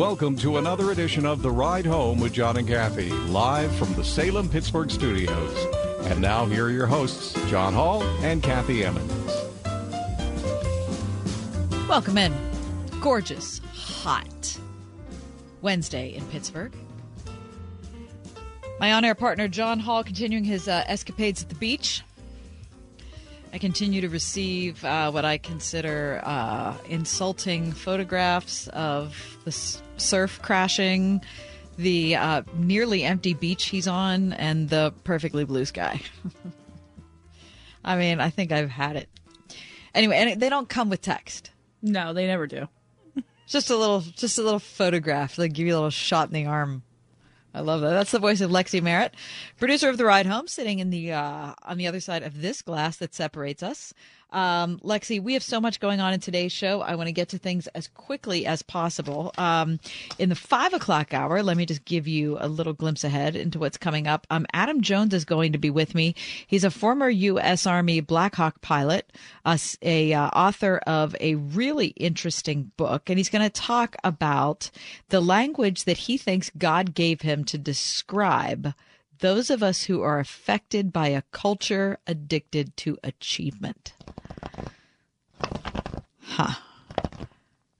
Welcome to another edition of The Ride Home with John and Kathy, live from the Salem Pittsburgh studios. And now, here are your hosts, John Hall and Kathy Emmons. Welcome in. Gorgeous, hot Wednesday in Pittsburgh. My on air partner, John Hall, continuing his uh, escapades at the beach. I continue to receive uh, what I consider uh, insulting photographs of the surf crashing, the uh, nearly empty beach he's on, and the perfectly blue sky. I mean, I think I've had it. Anyway, and they don't come with text. No, they never do. Just a little, just a little photograph, They give you a little shot in the arm. I love that. That's the voice of Lexi Merritt, producer of the ride home, sitting in the uh, on the other side of this glass that separates us. Um, Lexi, we have so much going on in today's show. I want to get to things as quickly as possible. Um, in the five o'clock hour, let me just give you a little glimpse ahead into what's coming up. Um, Adam Jones is going to be with me. He's a former U.S. Army Black Hawk pilot, a, a uh, author of a really interesting book, and he's going to talk about the language that he thinks God gave him to describe those of us who are affected by a culture addicted to achievement. Huh.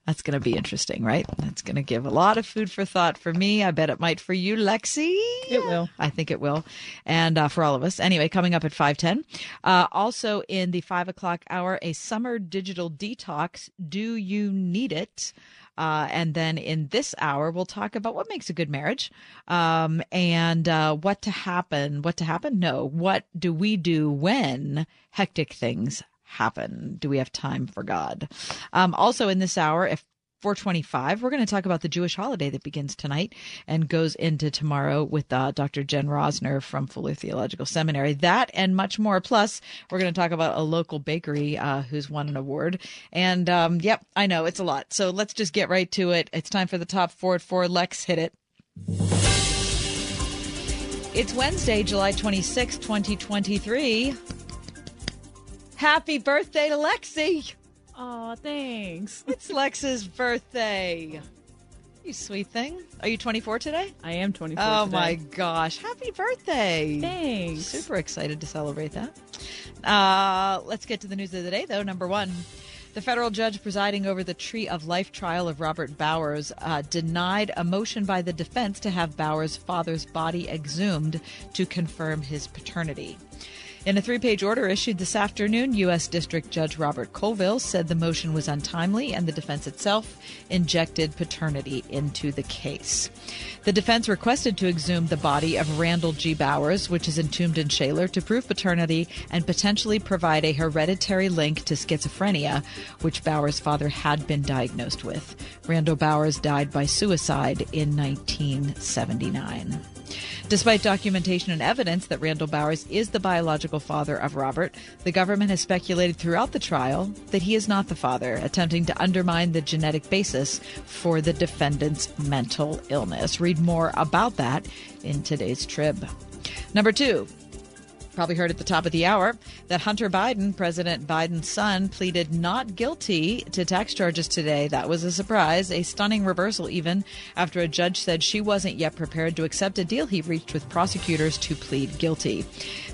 That's going to be interesting, right? That's going to give a lot of food for thought for me. I bet it might for you, Lexi. It will. I think it will. And uh, for all of us. Anyway, coming up at 510. Uh, also in the 5 o'clock hour, a summer digital detox. Do you need it? Uh, and then in this hour, we'll talk about what makes a good marriage um, and uh, what to happen. What to happen? No. What do we do when hectic things happen? Do we have time for God? Um, also, in this hour, if 425 we're going to talk about the jewish holiday that begins tonight and goes into tomorrow with uh, dr jen rosner from fuller theological seminary. That and much more. Plus we're going to talk about a local bakery uh, who's won an award. And um, yep i know it's a lot. So let's just get right to it. It's time for the top four at four. Lex hit it. It's wednesday july 26 2023 happy birthday to lexi Oh, thanks. it's Lex's birthday. You sweet thing. Are you 24 today? I am 24. Oh today. my gosh. Happy birthday. Thanks. Super excited to celebrate that. Uh, let's get to the news of the day, though. Number one. The federal judge presiding over the Tree of Life trial of Robert Bowers uh, denied a motion by the defense to have Bowers' father's body exhumed to confirm his paternity. In a three page order issued this afternoon, U.S. District Judge Robert Colville said the motion was untimely and the defense itself injected paternity into the case. The defense requested to exhume the body of Randall G. Bowers, which is entombed in Shaler, to prove paternity and potentially provide a hereditary link to schizophrenia, which Bowers' father had been diagnosed with. Randall Bowers died by suicide in 1979. Despite documentation and evidence that Randall Bowers is the biological father of Robert, the government has speculated throughout the trial that he is not the father, attempting to undermine the genetic basis for the defendant's mental illness. Read more about that in today's Trib. Number two, probably heard at the top of the hour that Hunter Biden, President Biden's son, pleaded not guilty to tax charges today. That was a surprise, a stunning reversal, even after a judge said she wasn't yet prepared to accept a deal he reached with prosecutors to plead guilty.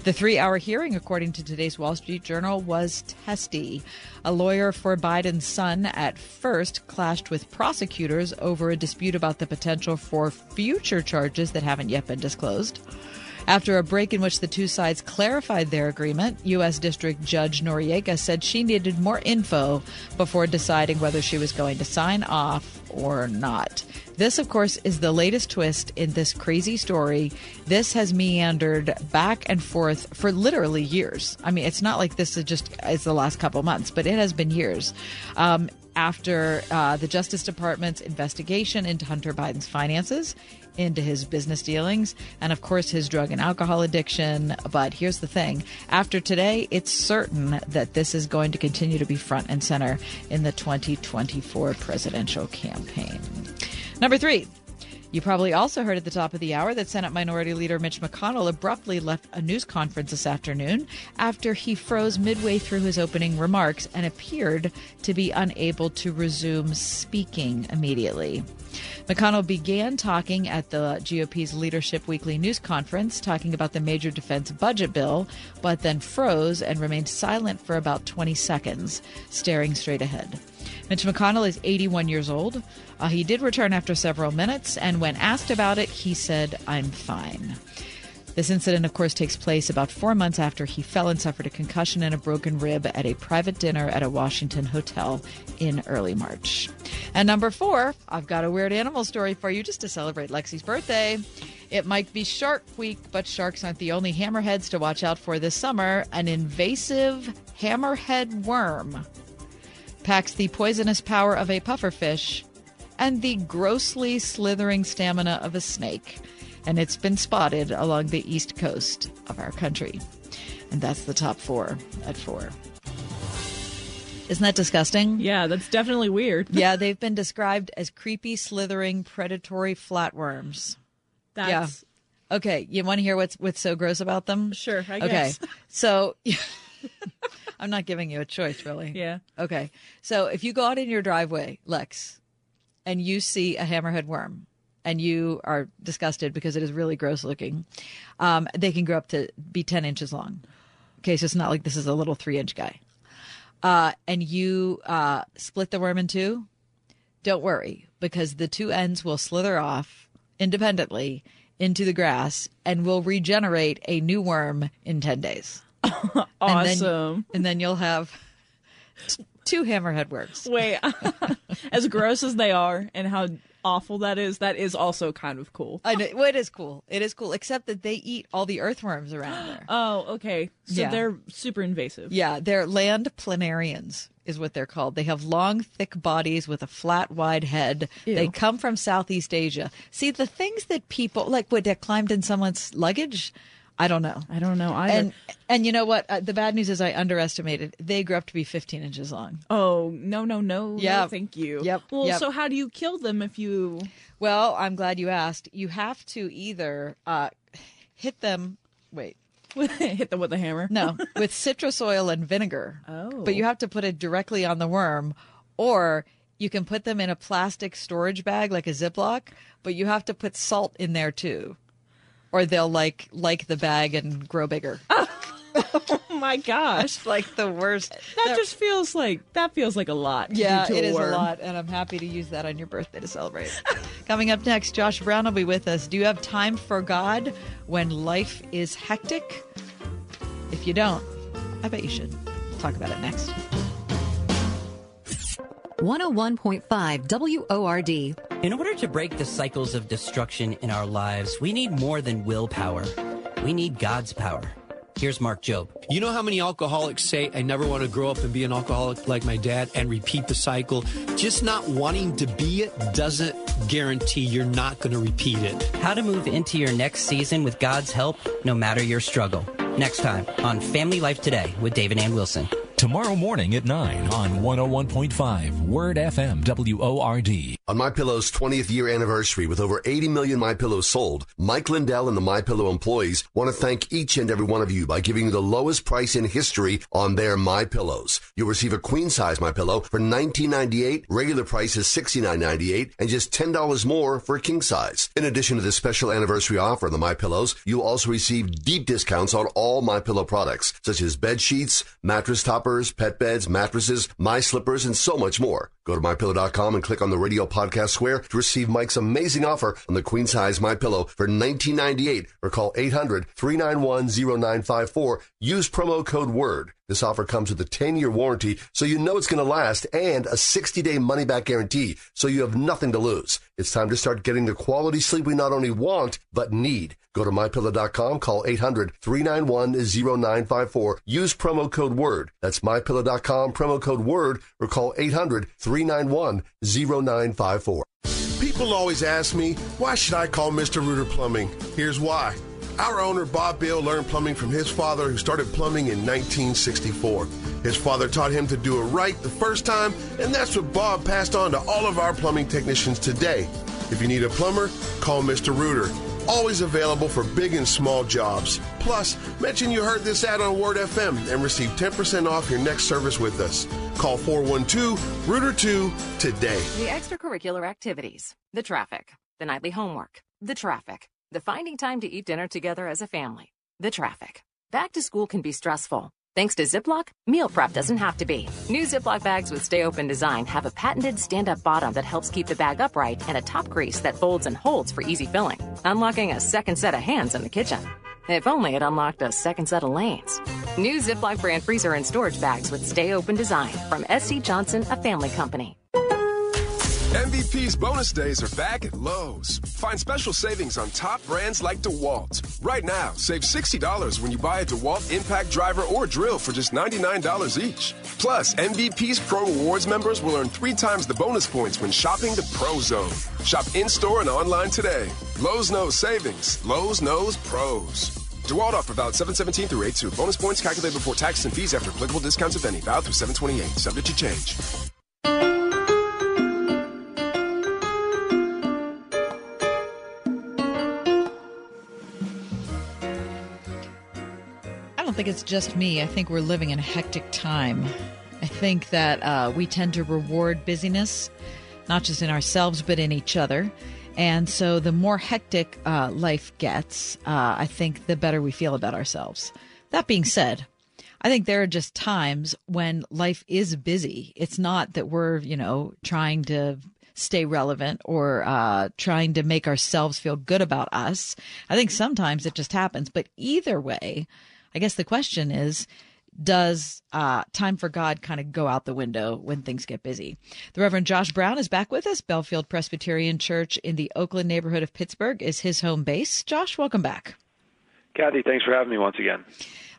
The three hour hearing, according to today's Wall Street Journal, was testy. A lawyer for Biden's son at first clashed with prosecutors over a dispute about the potential for future charges that haven't yet been disclosed. After a break in which the two sides clarified their agreement, U.S. District Judge Noreika said she needed more info before deciding whether she was going to sign off or not. This, of course, is the latest twist in this crazy story. This has meandered back and forth for literally years. I mean, it's not like this is just is the last couple months, but it has been years. Um, after uh, the Justice Department's investigation into Hunter Biden's finances, into his business dealings, and of course his drug and alcohol addiction. But here's the thing after today, it's certain that this is going to continue to be front and center in the 2024 presidential campaign. Number three, you probably also heard at the top of the hour that Senate Minority Leader Mitch McConnell abruptly left a news conference this afternoon after he froze midway through his opening remarks and appeared to be unable to resume speaking immediately. McConnell began talking at the GOP's Leadership Weekly news conference, talking about the major defense budget bill, but then froze and remained silent for about 20 seconds, staring straight ahead. Mitch McConnell is 81 years old. Uh, he did return after several minutes, and when asked about it, he said, I'm fine. This incident, of course, takes place about four months after he fell and suffered a concussion and a broken rib at a private dinner at a Washington hotel in early March. And number four, I've got a weird animal story for you just to celebrate Lexi's birthday. It might be Shark Week, but sharks aren't the only hammerheads to watch out for this summer. An invasive hammerhead worm packs the poisonous power of a pufferfish and the grossly slithering stamina of a snake. And it's been spotted along the east coast of our country. And that's the top four at four. Isn't that disgusting? Yeah, that's definitely weird. yeah, they've been described as creepy, slithering, predatory flatworms. That's Yeah. Okay, you want to hear what's what's so gross about them? Sure, I okay. guess. So I'm not giving you a choice, really. Yeah. Okay. So if you go out in your driveway, Lex, and you see a hammerhead worm, and you are disgusted because it is really gross looking, um, they can grow up to be 10 inches long. Okay, so it's not like this is a little three inch guy. Uh, and you uh, split the worm in two, don't worry because the two ends will slither off independently into the grass and will regenerate a new worm in 10 days. And then, awesome. and then you'll have t- two hammerhead worms. Wait, as gross as they are and how awful that is, that is also kind of cool. I know, well, it is cool. It is cool, except that they eat all the earthworms around there. Oh, okay. So Yeah. they're super invasive. Yeah, they're land planarians, is what they're called. They have long, thick bodies with a flat, wide head. Ew. They come from Southeast Asia. See, the things that people like, what, that climbed in someone's luggage? I don't know. I don't know either. And and you know what? Uh, the bad news is I underestimated. They grew up to be 15 inches long. oh, no, no, no. Yeah. No, thank you. Yep, Well, yep. so how do you kill them if you. Well, I'm glad you asked. You have to either uh, hit them. Wait, hit them with a hammer? No, with citrus oil and vinegar. Oh. But you have to put it directly on the worm, or you can put them in a plastic storage bag like a Ziploc, but you have to put salt in there too. Or they'll like like the bag and grow bigger. Oh my gosh. It's like the worst. That They're- just feels like that feels like a lot. to do yeah, to it is worm. a lot, and I'm happy to use that on your birthday to celebrate. Coming up next, Josh Brown will be with us. Do you have time for God when life is hectic? If you don't, I bet you should. We'll talk about it next. 101.5 WORD. In order to break the cycles of destruction in our lives, we need more than willpower. We need God's power. Here's Mark Jobe. You know how many alcoholics say, I never want to grow up and be an alcoholic like my dad and repeat the cycle? Just not wanting to be it doesn't guarantee you're not going to repeat it. How to move into your next season with God's help, no matter your struggle. Next time on Family Life Today with David Ann Wilson. Tomorrow morning at 9 on 101.5 Word FM WORD. On My Pillow's 20th year anniversary with over 80 million My Pillows sold, Mike Lindell and the My Pillow employees want to thank each and every one of you by giving you the lowest price in history on their My Pillows. You'll receive a queen size My Pillow for $19.98. Regular price is $69.98 and just $10 more for a king size. In addition to this special anniversary offer on the My Pillows, you'll also receive deep discounts on all My Pillow products such as bed sheets, mattress toppers, pet beds, mattresses, my slippers, and so much more. Go to mypillow.com and click on the radio podcast square to receive Mike's amazing offer on the queen size My Pillow for $19.98 or call 800-391-0954. Use promo code WORD. This offer comes with a 10-year warranty, so you know it's going to last, and a 60-day money-back guarantee, so you have nothing to lose. It's time to start getting the quality sleep we not only want, but need. Go to mypillow.com, call 800-391-0954, use promo code WORD. That's mypillow.com, promo code WORD, or call 800-391-0954. People always ask me, why should I call Mr. Rooter Plumbing? Here's why. Our owner, Bob Bill, learned plumbing from his father, who started plumbing in 1964. His father taught him to do it right the first time, and that's what Bob passed on to all of our plumbing technicians today. If you need a plumber, call Mr. Rooter. Always available for big and small jobs. Plus, mention you heard this ad on Word FM and receive 10% off your next service with us. Call 412 Rooter 2 today. The extracurricular activities, the traffic, the nightly homework, the traffic, the finding time to eat dinner together as a family, the traffic. Back to school can be stressful. Thanks to Ziploc, meal prep doesn't have to be. New Ziploc bags with Stay Open design have a patented stand up bottom that helps keep the bag upright and a top grease that folds and holds for easy filling, unlocking a second set of hands in the kitchen. If only it unlocked a second set of lanes. New Ziploc brand freezer and storage bags with Stay Open design from SC Johnson, a family company. MVP's bonus days are back at Lowe's. Find special savings on top brands like DeWalt. Right now, save $60 when you buy a DeWalt impact driver or drill for just $99 each. Plus, MVP's Pro Rewards members will earn three times the bonus points when shopping the Pro Zone. Shop in store and online today. Lowe's knows savings. Lowe's knows pros. DeWalt offer valid 717 through 82. Bonus points calculated before taxes and fees after applicable discounts if any. Valid through 728. Subject to change. Think it's just me. I think we're living in a hectic time. I think that uh, we tend to reward busyness, not just in ourselves, but in each other. And so the more hectic uh, life gets, uh, I think the better we feel about ourselves. That being said, I think there are just times when life is busy. It's not that we're, you know, trying to stay relevant or uh, trying to make ourselves feel good about us. I think sometimes it just happens. But either way, I guess the question is does uh, time for God kind of go out the window when things get busy? The Reverend Josh Brown is back with us. Bellefield Presbyterian Church in the Oakland neighborhood of Pittsburgh is his home base. Josh, welcome back. Kathy, thanks for having me once again.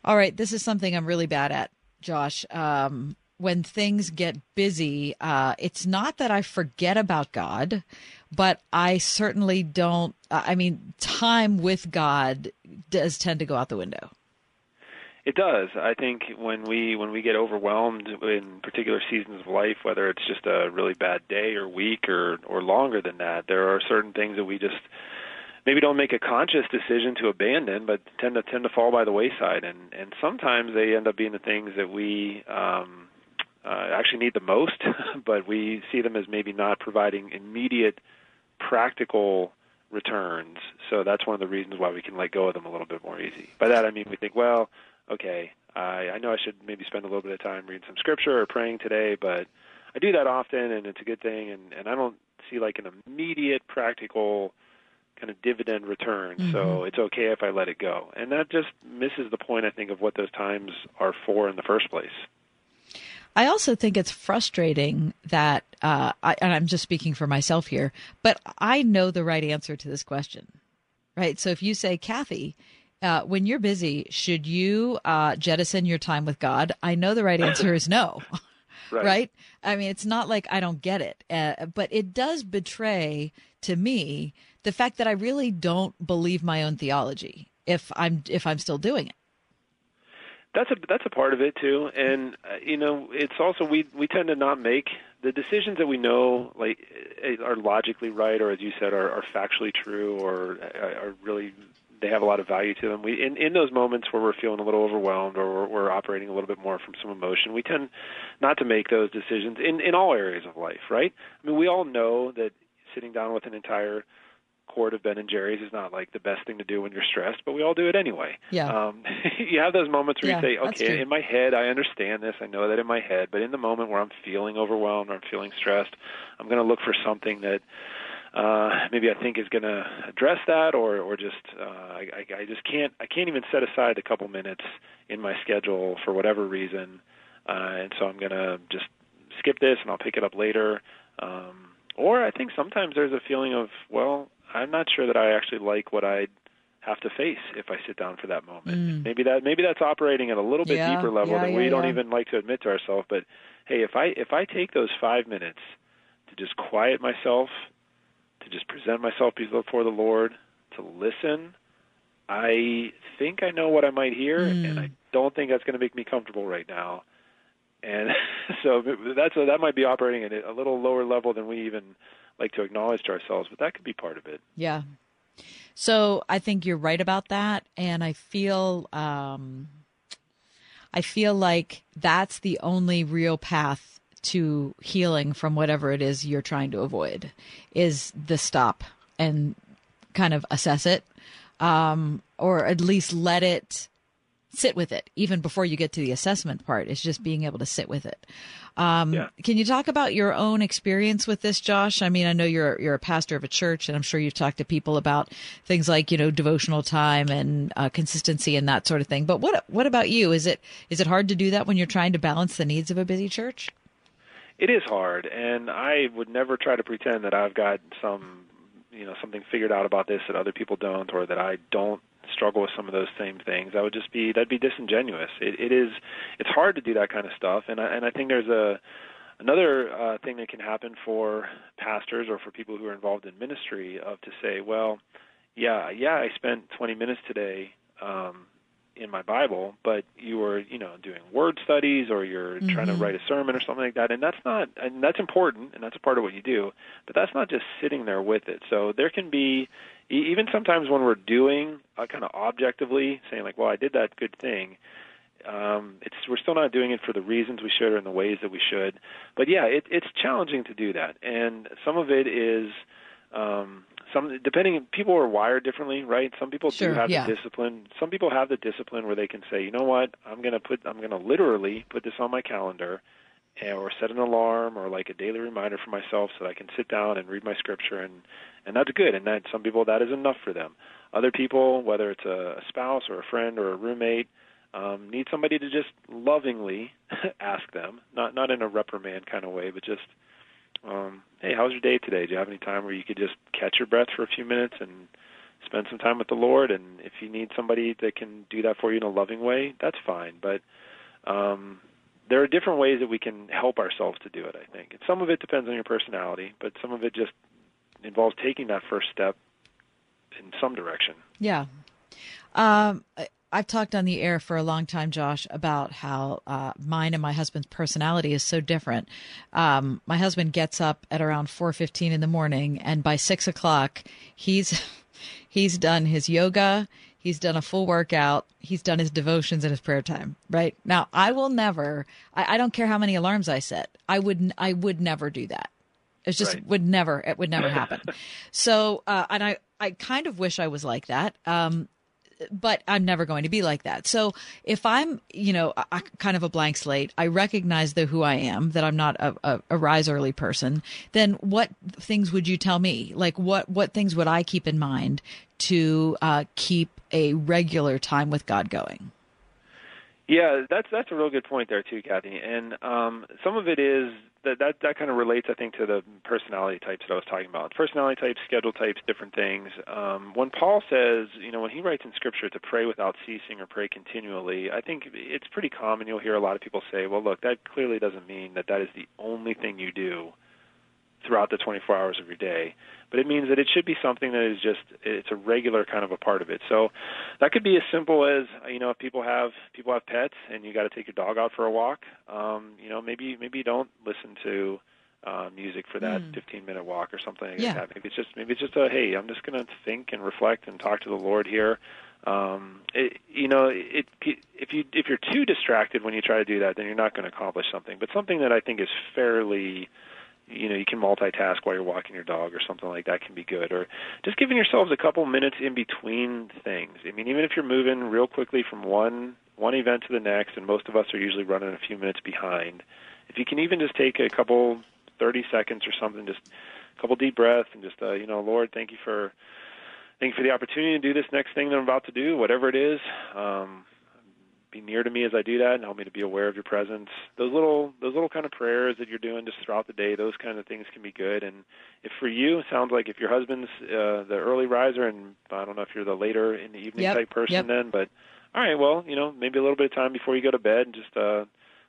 All right, this is something I'm really bad at, Josh. Um, when things get busy, uh, it's not that I forget about God, but I certainly don't. I mean, time with God does tend to go out the window. It does. I think when we when we get overwhelmed in particular seasons of life, whether it's just a really bad day or week or or longer than that, there are certain things that we just maybe don't make a conscious decision to abandon, but tend to tend to fall by the wayside, and and sometimes they end up being the things that we um, uh, actually need the most, but we see them as maybe not providing immediate practical returns. So that's one of the reasons why we can let go of them a little bit more easy. By that I mean we think, well, okay, I, I know I should maybe spend a little bit of time reading some scripture or praying today, but I do that often, and it's a good thing, and, and I don't see like an immediate practical kind of dividend return. Mm-hmm. So it's okay if I let it go, and that just misses the point, I think, of what those times are for in the first place. I also think it's frustrating that, uh, I, and I'm just speaking for myself here, but I know the right answer to this question, right? So if you say, Kathy, uh, when you're busy, should you uh, jettison your time with God? I know the right answer is no. right. right. I mean, it's not like I don't get it, uh, but it does betray to me the fact that I really don't believe my own theology if I'm if I'm still doing it. That's a that's a part of it too, and uh, you know, it's also we we tend to not make the decisions that we know like uh, are logically right, or as you said, are, are factually true, or uh, are really they have a lot of value to them. We in in those moments where we're feeling a little overwhelmed or we're, we're operating a little bit more from some emotion, we tend not to make those decisions in in all areas of life, right? I mean, we all know that sitting down with an entire quart of Ben and Jerry's is not like the best thing to do when you're stressed, but we all do it anyway. Yeah. Um, you have those moments where yeah, you say, okay, in my head, I understand this, I know that in my head, but in the moment where I'm feeling overwhelmed or I'm feeling stressed, I'm going to look for something that uh, maybe I think is going to address that, or or just uh, I, I just can't I can't even set aside a couple minutes in my schedule for whatever reason, uh, and so I'm going to just skip this and I'll pick it up later. Um, or I think sometimes there's a feeling of well, I'm not sure that I actually like what I have to face if I sit down for that moment. Mm. Maybe that maybe that's operating at a little bit Yeah, deeper level yeah, that yeah, we don't even like to admit to ourselves. But hey, if I if I take those five minutes to just quiet myself, to just present myself before the Lord, to listen, I think I know what I might hear, Mm. and I don't think that's going to make me comfortable right now. And so that's that might be operating at a little lower level than we even like to acknowledge to ourselves, but that could be part of it. Yeah. So I think you're right about that, and I feel um, I feel like that's the only real path to healing from whatever it is you're trying to avoid is the stop and kind of assess it, um, or at least let it sit with it even before you get to the assessment part. It's just being able to sit with it. Um, Yeah. Can you talk about your own experience with this, Josh? I mean, I know you're you're a pastor of a church, and I'm sure you've talked to people about things like you know devotional time and uh, consistency and that sort of thing. But what what about you? Is it is it hard to do that when you're trying to balance the needs of a busy church? It is hard, and I would never try to pretend that I've got some, you know, something figured out about this that other people don't, or that I don't struggle with some of those same things. That would just be that'd be disingenuous. It, it is, it's hard to do that kind of stuff, and I, and I think there's a another uh, thing that can happen for pastors or for people who are involved in ministry of to say, well, yeah, yeah, I spent 20 minutes today. Um, in my Bible, but you are, you know, doing word studies or you're trying to write a sermon or something like that, and that's not, and that's important, and that's a part of what you do, but that's not just sitting there with it. So there can be, e- even sometimes when we're doing, uh, kind of objectively saying like, well, I did that good thing. Um, it's we're still not doing it for the reasons we should or in the ways that we should, but yeah, it, it's challenging to do that, and some of it is. Um, some depending people are wired differently right? Some people Sure, do have yeah. the discipline. Some people have the discipline where they can say you know what? I'm going to put i'm going to literally put this on my calendar and, or set an alarm or like a daily reminder for myself so that i can sit down and read my scripture and and that's good and that some people that is enough for them. Other people whether it's a, a spouse or a friend or a roommate um, need somebody to just lovingly ask them not not in a reprimand kind of way but just um, hey, how's your day today? Do you have any time where you could just catch your breath for a few minutes and spend some time with the Lord? And if you need somebody that can do that for you in a loving way, that's fine. But um, there are different ways that we can help ourselves to do it. I think, and some of it depends on your personality, but some of it just involves taking that first step in some direction. Yeah. Um, I've talked on the air for a long time, Josh, about how uh, mine and my husband's personality is so different. Um, my husband gets up at around four fifteen in the morning, and by six o'clock, he's he's done his yoga, he's done a full workout, he's done his devotions and his prayer time. Right now, I will never. I, I don't care how many alarms I set. I would I would never do that. It just Right. would never it would never happen. so uh, and I I kind of wish I was like that. Um, but I'm never going to be like that. So if I'm, you know, a, a kind of a blank slate, I recognize the who I am, that I'm not a, a, a rise early person. Then what things would you tell me? Like what what things would I keep in mind to uh, keep a regular time with God going? Yeah, that's that's a real good point there too, Kathy. And um, some of it is that that that kind of relates, I think, to the personality types that I was talking about. Personality types, schedule types, different things. Um, when Paul says, you know, when he writes in Scripture to pray without ceasing or pray continually, I think it's pretty common. You'll hear a lot of people say, "Well, look, that clearly doesn't mean that that is the only thing you do." Throughout the 24 hours of your day. But it means that it should be something that is just it's a regular kind of a part of it. So that could be as simple as you know if people have people have pets and you got to take your dog out for a walk um you know maybe maybe you don't listen to uh, music for that Mm. 15 minute walk or something like Yeah. that. Maybe it's just maybe it's just a hey i'm just going to think and reflect and talk to the lord here. Um it, you know it if you if you're too distracted when you try to do that then you're not going to accomplish something. But something that i think is fairly you know you can multitask while you're walking your dog or something like that can be good or just giving yourselves a couple minutes in between things i mean even if you're moving real quickly from one one event to the next and most of us are usually running a few minutes behind if you can even just take a couple 30 seconds or something just a couple deep breaths and just uh, you know, Lord, thank you for thank you for the opportunity to do this next thing that I'm about to do, whatever it is. Um, be near to me as I do that and help me to be aware of your presence. Those little those little kind of prayers that you're doing just throughout the day, those kind of things can be good. And if for you, it sounds like if your husband's uh, the early riser, and I don't know if you're the later in the evening Yep, type person, yep. then, but all right, well, you know, maybe a little bit of time before you go to bed, and just uh, a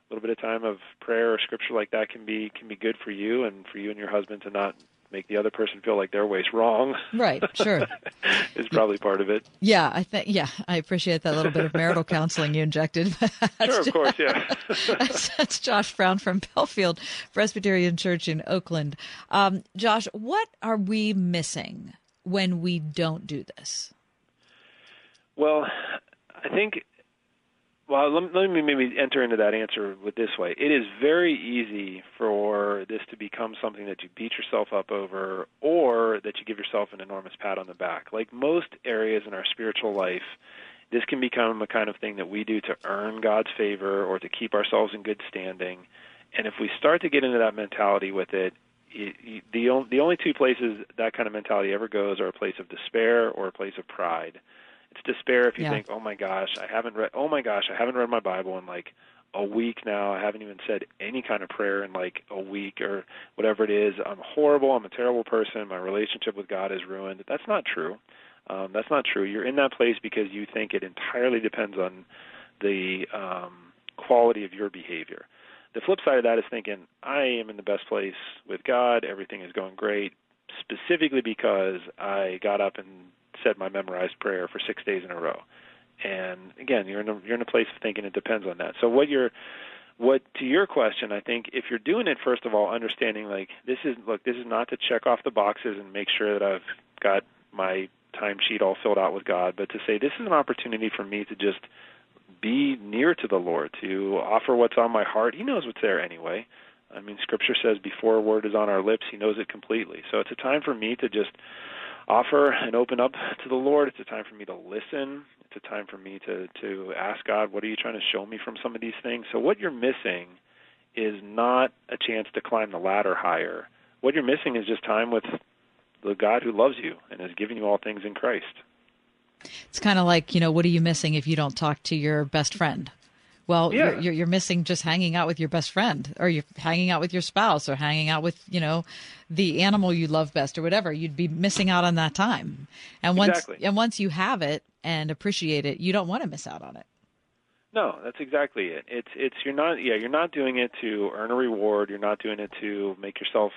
little bit of time of prayer or scripture like that can be can be good for you and for you and your husband to not make the other person feel like their way's wrong. Right, sure. is probably part of it. Yeah, I think. Yeah, I appreciate that little bit of marital counseling you injected. Sure, of course, yeah. that's, that's Josh Brown from Bellefield Presbyterian Church in Oakland. Um, Josh, what are we missing when we don't do this? Well, I think. Well, let, me maybe enter into that answer with this way. It is very easy for this to become something that you beat yourself up over, or that you give yourself an enormous pat on the back. Like most areas in our spiritual life, this can become a kind of thing that we do to earn God's favor or to keep ourselves in good standing. And if we start to get into that mentality with it, the the only two places that kind of mentality ever goes are a place of despair or a place of pride. It's despair if you Yeah. think, "Oh my gosh, I haven't read oh my gosh, I haven't read my Bible in like a week now. I haven't even said any kind of prayer in like a week or whatever it is. I'm horrible. I'm a terrible person. My relationship with God is ruined." That's not true. Um, that's not true. You're in that place because you think it entirely depends on the um, quality of your behavior. The flip side of that is thinking, I am in the best place with God. Everything is going great, specifically because I got up and said my memorized prayer for six days in a row. And again, you're in a, you're in a place of thinking it depends on that. So what you're what to your question, I think if you're doing it first of all, understanding like this is look, this is not to check off the boxes and make sure that I've got my timesheet all filled out with God, but to say this is an opportunity for me to just be near to the Lord, to offer what's on my heart. He knows what's there anyway. I mean, Scripture says before a word is on our lips, He knows it completely. So it's a time for me to just offer and open up to the Lord. It's a time for me to listen. It's a time for me to to ask God, what are you trying to show me from some of these things? So what you're missing is not a chance to climb the ladder higher. What you're missing is just time with the God who loves you and has given you all things in Christ. It's kind of like you know, what are you missing if you don't talk to your best friend? Well, Yeah. you're, you're you're missing just hanging out with your best friend, or you're hanging out with your spouse, or hanging out with you know the animal you love best, or whatever. You'd be missing out on that time. And once Exactly. and once you have it and appreciate it, you don't want to miss out on it. No, that's exactly it. It's it's you're not yeah, you're not doing it to earn a reward, you're not doing it to make yourself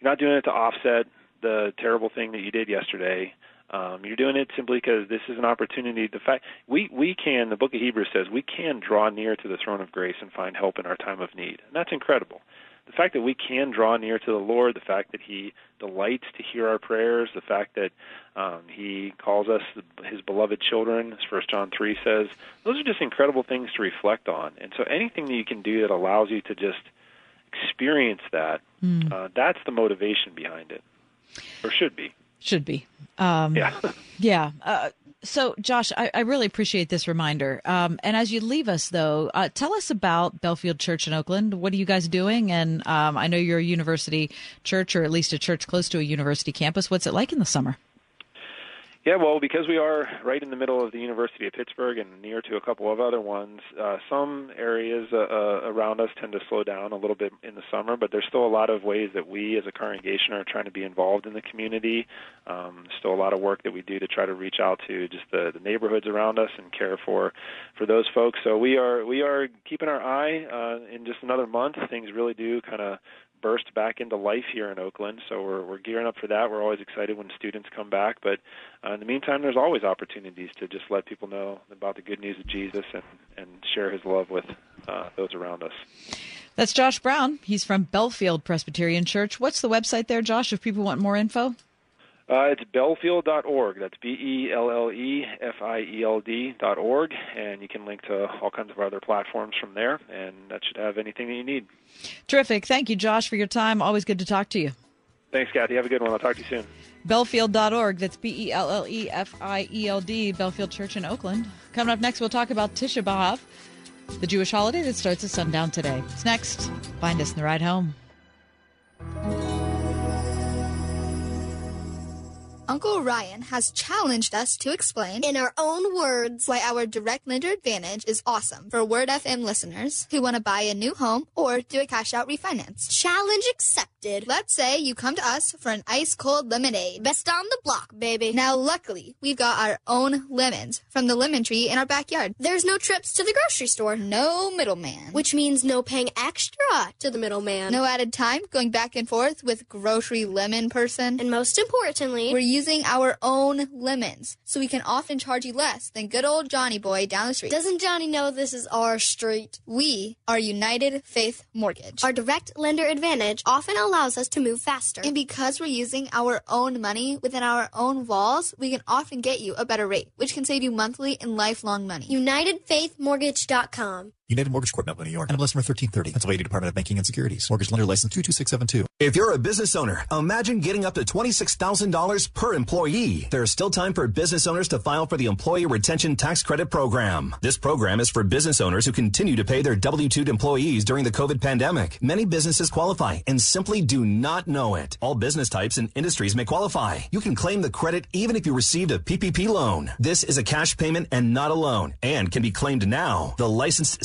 you're not doing it to offset the terrible thing that you did yesterday. Um, you're doing it simply because this is an opportunity. The fact we we can, the Book of Hebrews says, we can draw near to the throne of grace and find help in our time of need, and that's incredible. The fact that we can draw near to the Lord, the fact that He delights to hear our prayers, the fact that um, He calls us His beloved children, as First John three says, those are just incredible things to reflect on. And so, anything that you can do that allows you to just experience that, Mm. uh, that's the motivation behind it, or should be. Should be. Um, Yeah. yeah. Uh, so, Josh, I, I really appreciate this reminder. Um, and as you leave us, though, uh, tell us about Bellefield Church in Oakland. What are you guys doing? And um, I know you're a university church, or at least a church close to a university campus. What's it like in the summer? Yeah, well, because we are right in the middle of the University of Pittsburgh and near to a couple of other ones, uh, some areas uh, uh, around us tend to slow down a little bit in the summer, but there's still a lot of ways that we as a congregation are trying to be involved in the community. Um, still a lot of work that we do to try to reach out to just the, the neighborhoods around us and care for for those folks. So we are we are keeping our eye uh, in just another month. Things really do kind of burst back into life here in Oakland. So we're we're gearing up for that. We're always excited when students come back, but uh, in the meantime, there's always opportunities to just let people know about the good news of Jesus and and share His love with uh, those around us. That's Josh Brown. He's from Bellefield Presbyterian Church. What's the website there, Josh, if people want more info? Uh, it's bellefield.org. That's B E L L E F I E L D dot and you can link to all kinds of other platforms from there, and that should have anything that you need. Terrific. Thank you, Josh, for your time. Always good to talk to you. Thanks, Kathy. Have a good one. I'll talk to you soon. Bellefield.org. That's B E L L E F I E L D, Bellefield Church in Oakland. Coming up next, we'll talk about Tisha B'Av, the Jewish holiday that starts at sundown today. It's next. Find us in the ride home. Uncle Ryan has challenged us to explain, in our own words, why our direct lender advantage is awesome for Word FM listeners who want to buy a new home or do a cash out refinance. Challenge accepted. Let's say you come to us for an ice cold lemonade. Best on the block, baby. Now, luckily, we've got our own lemons from the lemon tree in our backyard. There's no trips to the grocery store. No middleman. Which means no paying extra to the middleman. No added time going back and forth with grocery lemon person. And most importantly, we're using our own lemons, so we can often charge you less than good old Johnny Boy down the street. Doesn't Johnny know this is our street? We are United Faith Mortgage. Our direct lender advantage often allows us to move faster. And because we're using our own money within our own walls, we can often get you a better rate, which can save you monthly and lifelong money. UnitedFaithMortgage.com. United Mortgage Corp. Melville, New York. NMLS number 1330. Pennsylvania Department of Banking and Securities. Mortgage lender license 22672. If you're a business owner, imagine getting up to $26,000 per employee. There's still time for business owners to file for the Employee Retention Tax Credit Program. This program is for business owners who continue to pay their W-2 employees during the COVID pandemic. Many businesses qualify and simply do not know it. All business types and industries may qualify. You can claim the credit even if you received a PPP loan. This is a cash payment and not a loan and can be claimed now. The licensed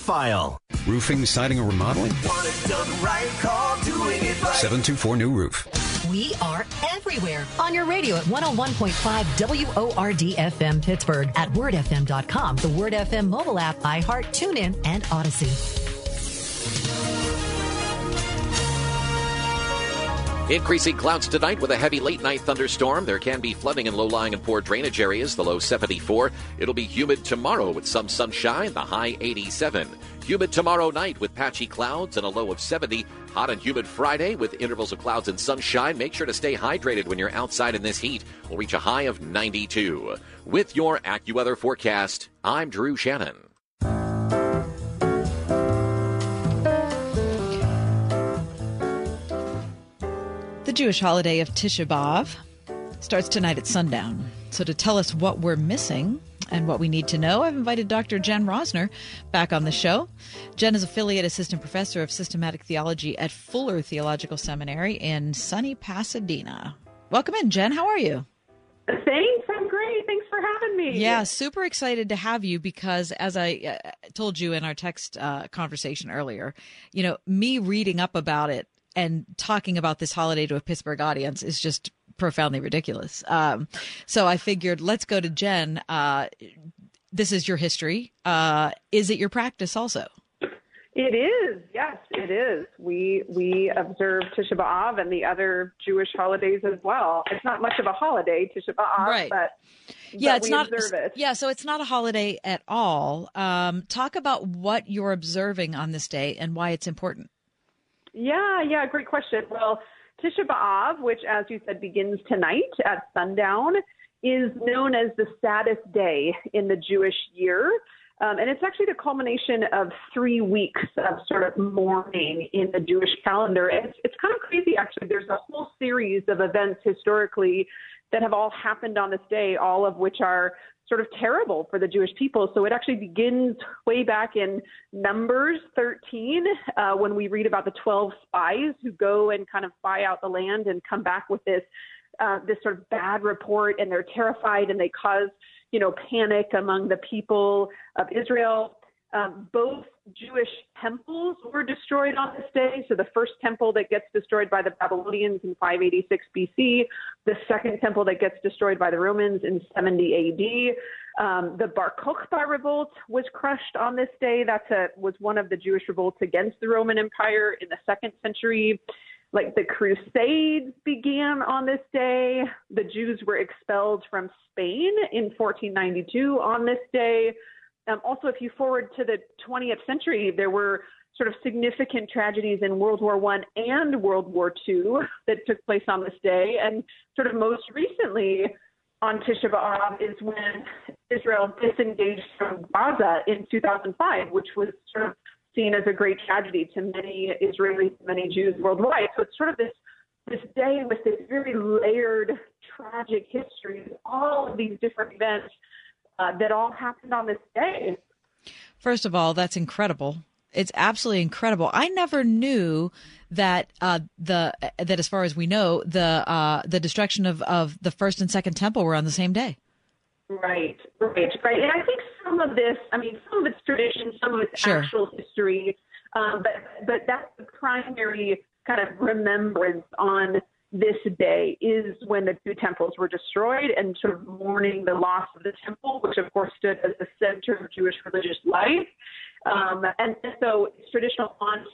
file. Roofing, siding, or remodeling? Right, 724 New Roof. We are everywhere on your radio at 101.5 WORD FM Pittsburgh, at wordfm.com, the Word FM mobile app, iHeart, TuneIn, and Audacy. Increasing clouds tonight with a heavy late night thunderstorm. There can be flooding in low lying and poor drainage areas, the low 74. It'll be humid tomorrow with some sunshine, the high 87. Humid tomorrow night with patchy clouds and a low of 70. Hot and humid Friday with intervals of clouds and sunshine. Make sure to stay hydrated when you're outside in this heat. We'll reach a high of 92. With your AccuWeather forecast, I'm Drew Shannon. The Jewish holiday of Tisha B'Av starts tonight at sundown. So, to tell us what we're missing and what we need to know, I've invited Dr. Jen Rosner back on the show. Jen is affiliate assistant professor of systematic theology at Fuller Theological Seminary in sunny Pasadena. Welcome in, Jen. How are you? Thanks. I'm great. Thanks for having me. Yeah, super excited to have you because, as I uh, told you in our text uh, conversation earlier, you know, me reading up about it and talking about this holiday to a Pittsburgh audience is just profoundly ridiculous. Um, so I figured let's go to Jen. Uh, this is your history. Uh, is it your practice also? It is. Yes, it is. We we observe Tisha B'av and the other Jewish holidays as well. It's not much of a holiday, Tisha B'av, right. but yeah, but it's we not. it. Yeah, so it's not a holiday at all. Um, talk about what you're observing on this day and why it's important. Yeah, yeah, great question. Well, Tisha B'Av, which, as you said, begins tonight at sundown, is known as the saddest day in the Jewish year. Um, and it's actually the culmination of three weeks of sort of mourning in the Jewish calendar. And it's, it's kind of crazy, actually. There's a whole series of events historically that have all happened on this day, all of which are sort of terrible for the Jewish people. So it actually begins way back in Numbers 13 uh, when we read about the 12 spies who go and kind of spy out the land and come back with this uh, this sort of bad report, and they're terrified and they cause you know panic among the people of Israel. Um, both Jewish temples were destroyed on this day. So the first temple that gets destroyed by the Babylonians in 586 BC, the second temple that gets destroyed by the Romans in 70 AD. Um, the Bar Kokhba revolt was crushed on this day. That's a, was one of the Jewish revolts against the Roman Empire in the second century. Like the Crusades began on this day. The Jews were expelled from Spain in 1492 on this day. Um, also, if you forward to the 20th century, there were sort of significant tragedies in World War One and World War Two that took place on this day, and sort of most recently on Tisha B'av is when Israel disengaged from Gaza in 2005, which was sort of seen as a great tragedy to many Israelis, many Jews worldwide. So it's sort of this this day with this very layered, tragic history, all of these different events uh, that all happened on this day. First of all, that's incredible. It's absolutely incredible. I never knew that uh, the that as far as we know, the uh, the destruction of, of the first and second temple were on the same day. Right, right, right. And I think some of this, I mean, some of it's tradition, some of it's Sure. actual history, um, but but that's the primary kind of remembrance on this day is when the two temples were destroyed and sort of mourning the loss of the temple, which of course stood as the center of Jewish religious life. Um, and so it's traditional on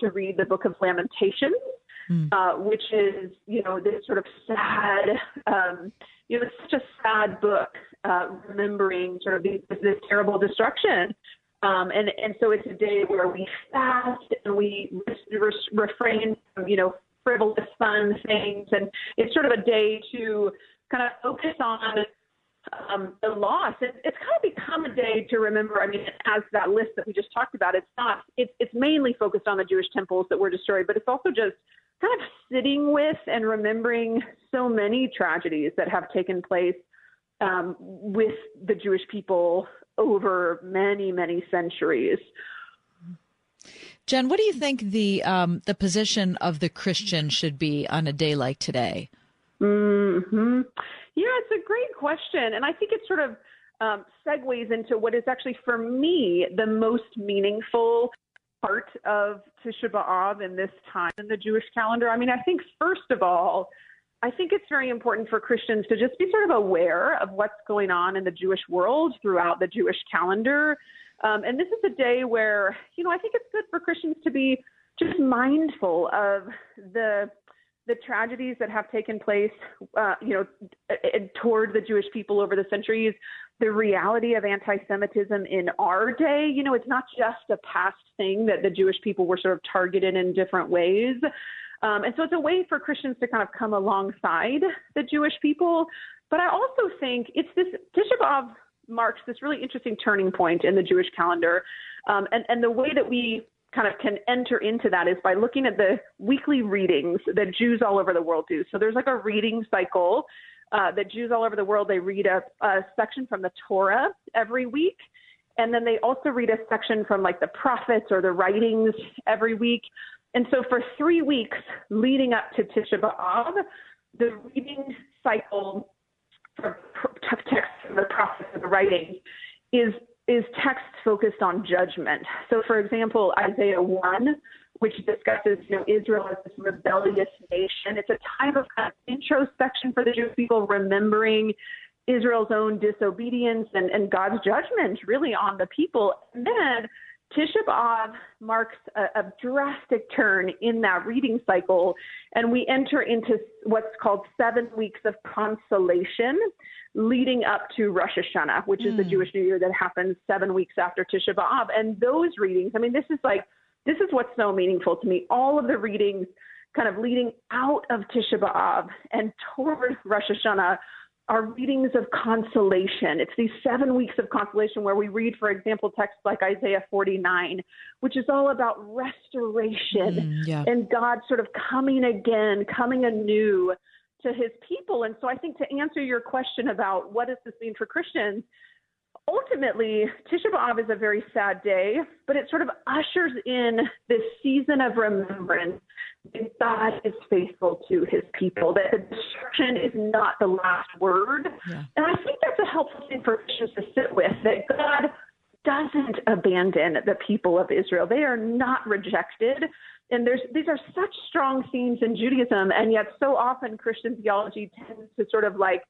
to read the Book of Lamentations, uh, which is you know this sort of sad, um, you know, it's such a sad book, uh, remembering sort of these, this terrible destruction. Um, and and so it's a day where we fast and we re- refrain from you know frivolous fun things, and it's sort of a day to kind of focus on um, the loss. It, it's kind of become a day to remember. I mean, as that list that we just talked about, it's not. It's it's mainly focused on the Jewish temples that were destroyed, but it's also just kind of sitting with and remembering so many tragedies that have taken place um, with the Jewish people over many many centuries. Jen, what do you think the um, the position of the Christian should be on a day like today? Hmm. Yeah, it's a great question, and I think it sort of um, segues into what is actually for me the most meaningful part of Tisha B'av in this time in the Jewish calendar. I mean, I think first of all, I think it's very important for Christians to just be sort of aware of what's going on in the Jewish world throughout the Jewish calendar. Um, and this is a day where, you know, I think it's good for Christians to be just mindful of the the tragedies that have taken place, uh, you know, toward the Jewish people over the centuries, the reality of anti-Semitism in our day. You know, it's not just a past thing that the Jewish people were sort of targeted in different ways. Um, and so it's a way for Christians to kind of come alongside the Jewish people. But I also think it's this Tisha B'Av marks this really interesting turning point in the Jewish calendar. Um, and, and the way that we kind of can enter into that is by looking at the weekly readings that Jews all over the world do. So there's like a reading cycle uh, that Jews all over the world, they read a, a section from the Torah every week. And then they also read a section from like the prophets or the writings every week. And so for three weeks leading up to Tisha B'Av, the reading cycle from text from the process of the writings is is text focused on judgment. So, for example, Isaiah one, which discusses you know Israel as this rebellious nation. It's a time of kind of introspection for the Jewish people, remembering Israel's own disobedience and, and God's judgment really on the people. And then Tisha B'Av marks a, a drastic turn in that reading cycle, and we enter into what's called seven weeks of consolation leading up to Rosh Hashanah, which is the hmm. Jewish New Year that happens seven weeks after Tisha B'Av. And those readings, I mean, this is like, this is what's so meaningful to me. All of the readings kind of leading out of Tisha B'Av and toward Rosh Hashanah are readings of consolation. It's these seven weeks of consolation where we read, for example, texts like Isaiah 49, which is all about restoration Mm, yeah. and God sort of coming again, coming anew to his people. And so I think to answer your question about what does this mean for Christians, ultimately, Tisha B'Av is a very sad day, but it sort of ushers in this season of remembrance that God is faithful to his people, that the destruction is not the last word. And I think that's a helpful thing for Christians to sit with, that God doesn't abandon the people of Israel. They are not rejected. And there's these are such strong themes in Judaism, and yet so often Christian theology tends to sort of like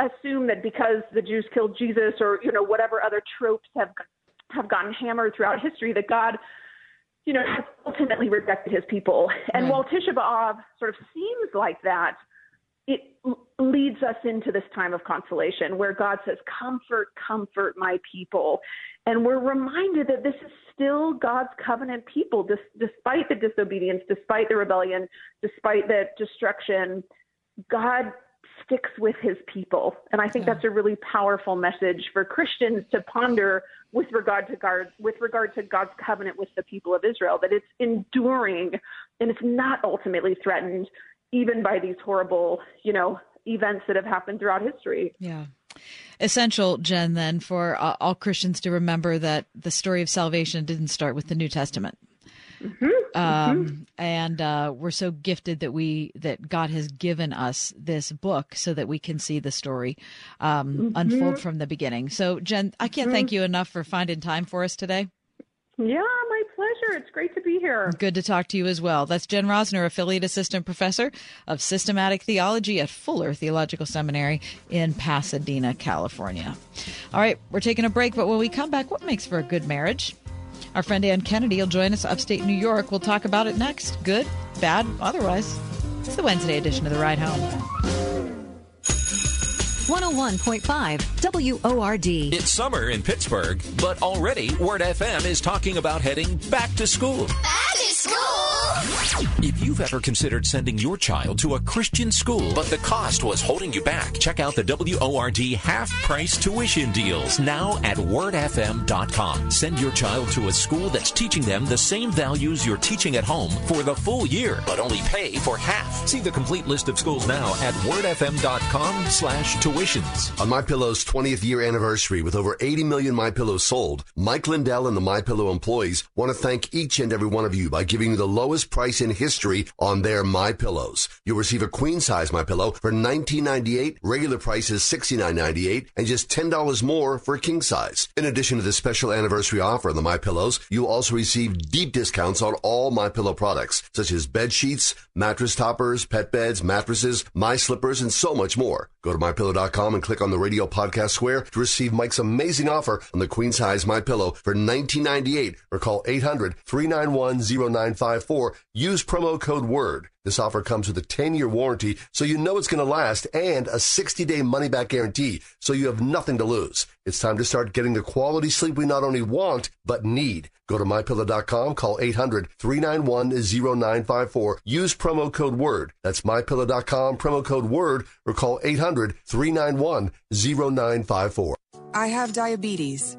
assume that because the Jews killed Jesus or you know whatever other tropes have have gotten hammered throughout history that God you know has ultimately rejected his people. And while Tisha B'av sort of seems like that, it it leads us into this time of consolation where God says, Comfort, comfort my people. And we're reminded that this is still God's covenant people, dis- despite the disobedience, despite the rebellion, despite the destruction. God sticks with his people. And I think yeah. that's a really powerful message for Christians to ponder with regard to God with regard to God's covenant with the people of Israel, that it's enduring and it's not ultimately threatened even by these horrible, you know, events that have happened throughout history. Yeah. Essential, Jen, then, for uh, all Christians to remember that the story of salvation didn't start with the New Testament. Mm-hmm, um, mm-hmm. and uh, we're so gifted that we that God has given us this book so that we can see the story um, mm-hmm. unfold from the beginning. So, Jen, I can't thank mm-hmm. you enough for finding time for us today. Yeah, my pleasure. It's great to be here. Good to talk to you as well. That's Jen Rosner, Affiliate Assistant Professor of Systematic Theology at Fuller Theological Seminary in Pasadena, California. All right, we're taking a break, but when we come back, what makes for a good marriage? Our friend Anne Kennedy will join us upstate New York. We'll talk about it next. Good, bad, otherwise. It's the Wednesday edition of The Ride Home. 101.5 WORD. It's summer in Pittsburgh, but already Word FM is talking about heading back to school. Back to school? If you've ever considered sending your child to a Christian school, but the cost was holding you back, check out the WORD half price tuition deals now at wordfm.com. Send your child to a school that's teaching them the same values you're teaching at home for the full year, but only pay for half. See the complete list of schools now at wordfm.com slash tuition On My Pillow's 20th year anniversary with over 80 million My Pillows sold, Mike Lindell and the My Pillow employees want to thank each and every one of you by giving you the lowest price in history on their My Pillows. You'll receive a queen size My Pillow for $19.98. Regular price is $69.98 and just $10 more for a king size. In addition to the special anniversary offer on the My Pillows, you'll also receive deep discounts on all My Pillow products such as bed sheets, mattress toppers, pet beds, mattresses, my slippers, and so much more. Go to mypillow.com and click on the radio podcast square to receive Mike's amazing offer on the queen size My Pillow for $19.98 or call 800-391-0954. Use promo code WORD. This offer comes with a 10-year warranty, so you know it's going to last, and a 60-day money-back guarantee, so you have nothing to lose. It's time to start getting the quality sleep we not only want, but need. Go to mypillow.com, call 800-391-0954. Use promo code WORD. That's mypillow.com, promo code WORD, or call 800-391-0954. I have diabetes.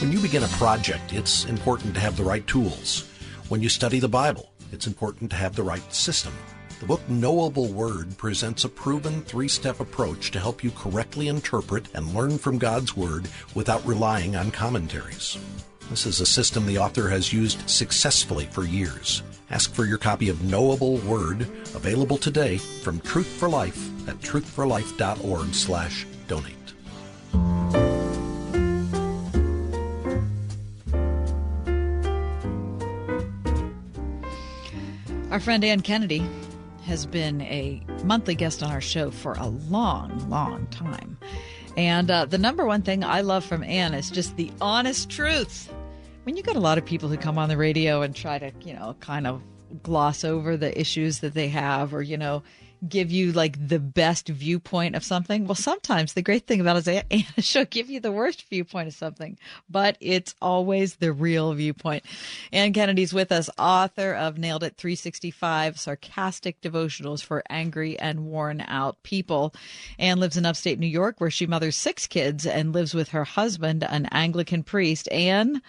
When you begin a project, it's important to have the right tools. When you study the Bible, it's important to have the right system. The book Knowable Word presents a proven three step approach to help you correctly interpret and learn from God's Word without relying on commentaries. This is a system the author has used successfully for years. Ask for your copy of Knowable Word, available today from Truth for Life at truthforlife.org Our friend Anne Kennedy has been a monthly guest on our show for a long, long time. And uh, the number one thing I love from Anne is just the honest truth. When you got a lot of people who come on the radio and try to, you know, kind of gloss over the issues that they have or, you know, give you like the best viewpoint of something. Well, sometimes the great thing about it is Anna, she'll give you the worst viewpoint of something, but it's always the real viewpoint. Anne Kennedy's with us, author of Nailed It 365 Sarcastic Devotionals for Angry and Worn Out People. Anne lives in upstate New York where she mothers six kids and lives with her husband, an Anglican priest. Anne,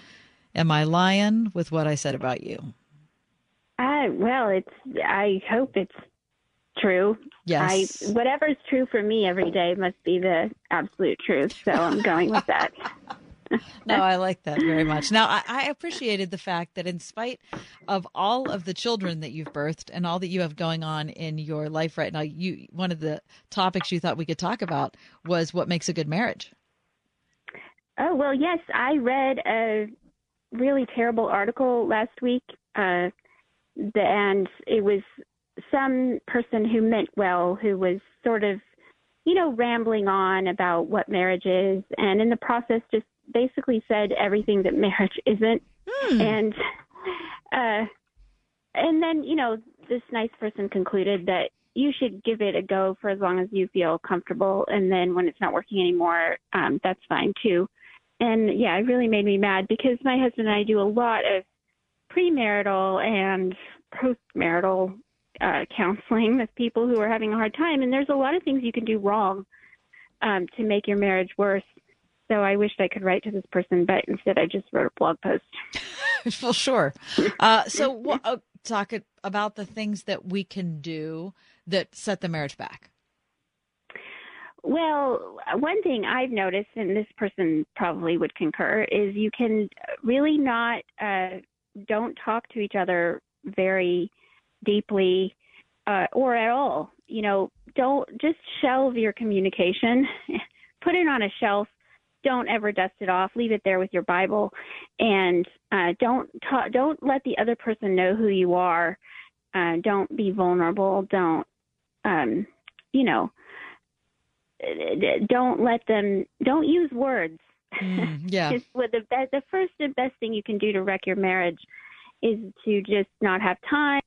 am I lying with what I said about you? Uh, well, it's. I hope it's true. Yes. I whatever's true for me every day must be the absolute truth. So I'm going with that. no, I like that very much. Now, I, I, appreciated the fact that, in spite of all of the children that you've birthed and all that you have going on in your life right now, you one of the topics you thought we could talk about was what makes a good marriage. Oh well, yes, I read a really terrible article last week, uh, and it was some person who meant well, who was sort of, you know, rambling on about what marriage is, and in the process just basically said everything that marriage isn't. Hmm. And uh and then, you know, this nice person concluded that you should give it a go for as long as you feel comfortable and then when it's not working anymore, um, that's fine too. And yeah, it really made me mad because my husband and I do a lot of premarital and postmarital uh, counseling with people who are having a hard time, and there's a lot of things you can do wrong um, to make your marriage worse. So I wished I could write to this person, but instead I just wrote a blog post. well, sure. Uh, so uh, talk about the things that we can do that set the marriage back. Well, one thing I've noticed, and this person probably would concur, is you can really not uh, don't talk to each other very deeply uh, or at all. You know, don't just shelve your communication, put it on a shelf. Don't ever dust it off. Leave it there with your Bible, and uh, don't ta- don't let the other person know who you are. Uh, don't be vulnerable. Don't, um, you know, don't let them. Don't use words. Mm, yeah. just the best, the first and best thing you can do to wreck your marriage is to just not have time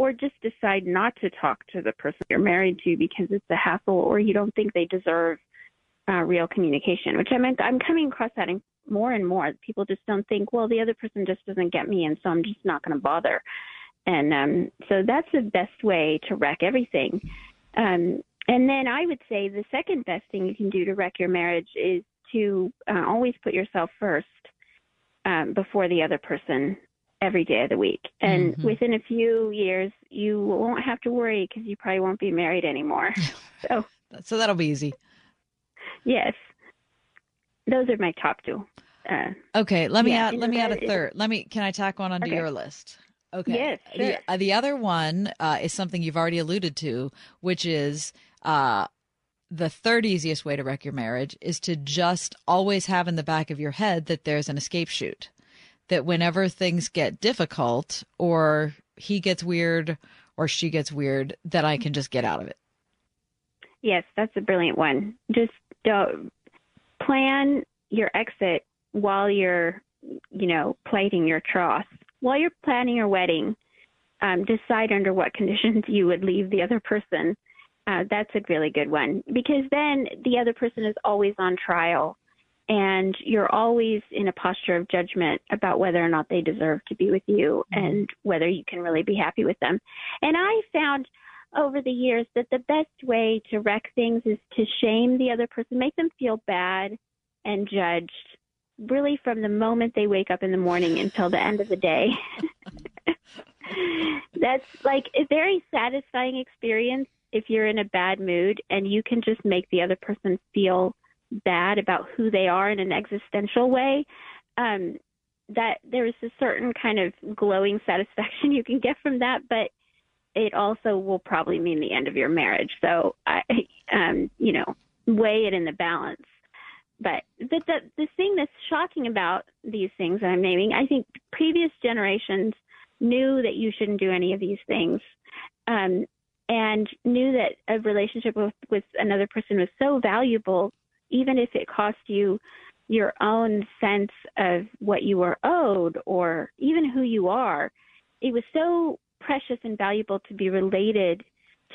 or just decide not to talk to the person you're married to because it's a hassle or you don't think they deserve uh, real communication, which I'm I'm coming across that more and more. People just don't think, well, the other person just doesn't get me, and so I'm just not going to bother. And um, so that's the best way to wreck everything. Um, and then I would say the second best thing you can do to wreck your marriage is to uh, always put yourself first um, before the other person every day of the week. And mm-hmm. within a few years, you won't have to worry because you probably won't be married anymore. so, so that'll be easy. Yes, those are my top two. Uh, okay, let me yeah, add. Let me add a third. Let me. Can I tack one onto okay. your list? Okay. Yes. Sure. The, uh, the other one uh, is something you've already alluded to, which is uh, the third easiest way to wreck your marriage is to just always have in the back of your head that there's an escape chute that whenever things get difficult or he gets weird or she gets weird, that I can just get out of it. Yes, that's a brilliant one. Just don't plan your exit while you're, you know, plating your troth. While you're planning your wedding, um, decide under what conditions you would leave the other person. Uh, that's a really good one because then the other person is always on trial and you're always in a posture of judgment about whether or not they deserve to be with you mm-hmm. and whether you can really be happy with them. And I found over the years that the best way to wreck things is to shame the other person, make them feel bad and judged really from the moment they wake up in the morning until the end of the day. That's like a very satisfying experience if you're in a bad mood and you can just make the other person feel bad about who they are in an existential way, um, that there's a certain kind of glowing satisfaction you can get from that, but it also will probably mean the end of your marriage. So I, um, you know, weigh it in the balance. But but the the thing that's shocking about these things that I'm naming, I think previous generations knew that you shouldn't do any of these things. Um, and knew that a relationship with, with another person was so valuable even if it cost you your own sense of what you were owed or even who you are, it was so precious and valuable to be related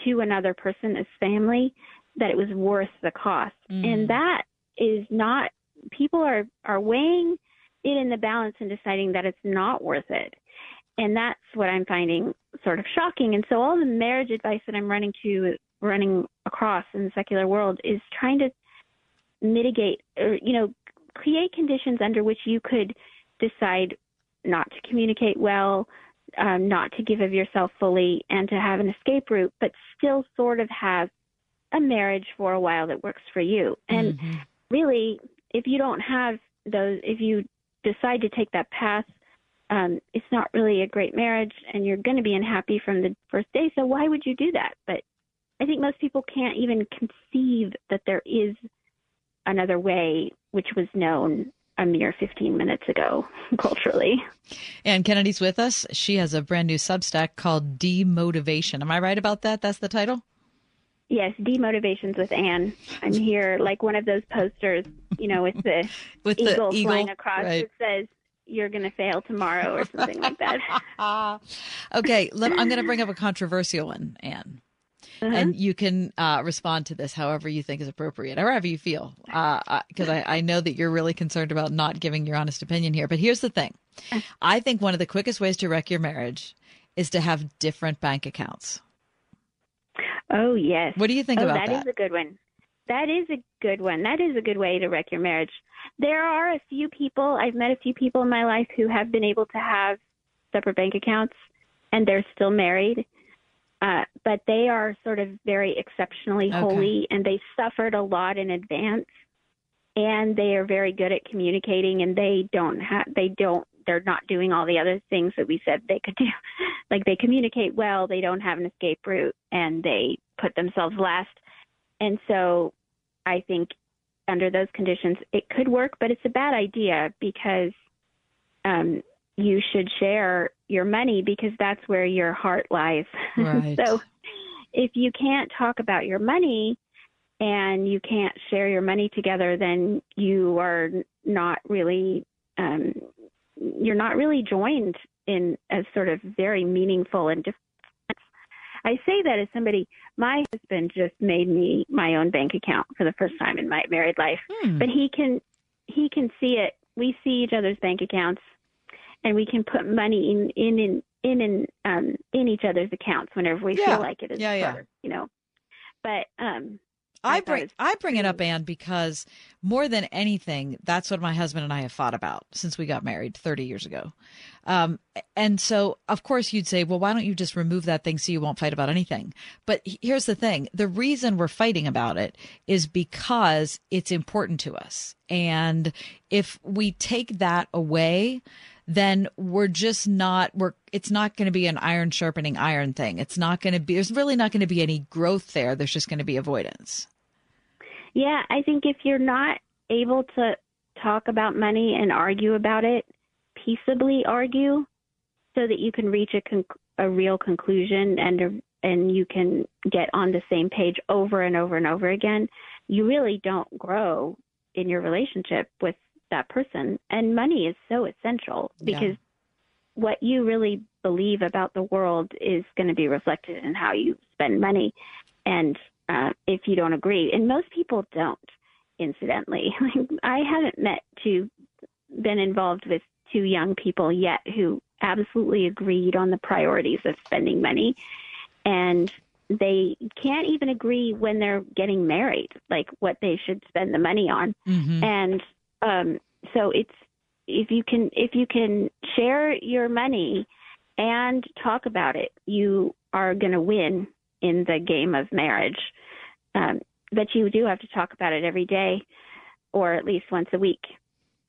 to another person as family that it was worth the cost. Mm. And that is not people are are weighing it in the balance and deciding that it's not worth it. And that's what I'm finding sort of shocking. And so all the marriage advice that I'm running to running across in the secular world is trying to mitigate or you know create conditions under which you could decide not to communicate well, um, not to give of yourself fully, and to have an escape route, but still sort of have a marriage for a while that works for you. And Mm-hmm. really, if you don't have those, if you decide to take that path, um, it's not really a great marriage, and you're going to be unhappy from the first day. So why would you do that? But I think most people can't even conceive that there is another way, which was known a mere 15 minutes ago culturally. Anne Kennedy's with us. She has a brand new Substack called Demotivation. Am I right about that? That's the title? Yes, demotivations with Anne. I'm here like one of those posters, you know, with the With the eagle eagle, flying across right. that says "You're going to fail tomorrow" or something like that. Okay, let, I'm going to bring up a controversial one, Anne. Uh-huh. And you can uh, respond to this however you think is appropriate, however you feel, uh, uh, because I, I know that you're really concerned about not giving your honest opinion here. But here's the thing uh-huh. I think one of the quickest ways to wreck your marriage is to have different bank accounts. Oh yes. What do you think oh, about That that? is a good one. That is a good one. That is a good way to wreck your marriage. There are a few people I've met a few people in my life who have been able to have separate bank accounts and they're still married. Uh, but they are sort of very exceptionally Okay. holy and they suffered a lot in advance and they are very good at communicating and they don't have they don't they're not doing all the other things that we said they could do like they communicate well they don't have an escape route and they put themselves last and so i think under those conditions it could work but it's a bad idea because um you should share your money because that's where your heart lies Right. so if you can't talk about your money and you can't share your money together, then you are not really um, you're not really joined in a sort of very meaningful and different. I say that as somebody. My husband just made me my own bank account for the first time in my married life, Hmm. but he can he can see it. We see each other's bank accounts, and we can put money in in in in in, um, in each other's accounts whenever we Yeah. feel like it is Yeah, yeah. you know. But um, I thought bring I bring it up, Anne, because more than anything, that's what my husband and I have fought about since we got married 30 years ago. Um, and so, of course, you'd say, well, why don't you just remove that thing so you won't fight about anything? But here's the thing: the reason we're fighting about it is because it's important to us, and if we take that away. Then we're just not we're it's not going to be an iron sharpening iron thing. It's not going to be there's really not going to be any growth there. There's just going to be avoidance. Yeah, I think if you're not able to talk about money and argue about it, peaceably argue, so that you can reach a con- a real conclusion and a, and you can get on the same page over and over and over again, you really don't grow in your relationship with that person. And money is so essential Yeah. because what you really believe about the world is going to be reflected in how you spend money. And uh, if you don't agree, and most people don't, incidentally. I haven't met two, been involved with two young people yet who absolutely agreed on the priorities of spending money. And they can't even agree when they're getting married, like what they should spend the money on Mhm. and um, so it's if you can if you can share your money and talk about it, you are going to win in the game of marriage. Um, but you do have to talk about it every day, or at least once a week.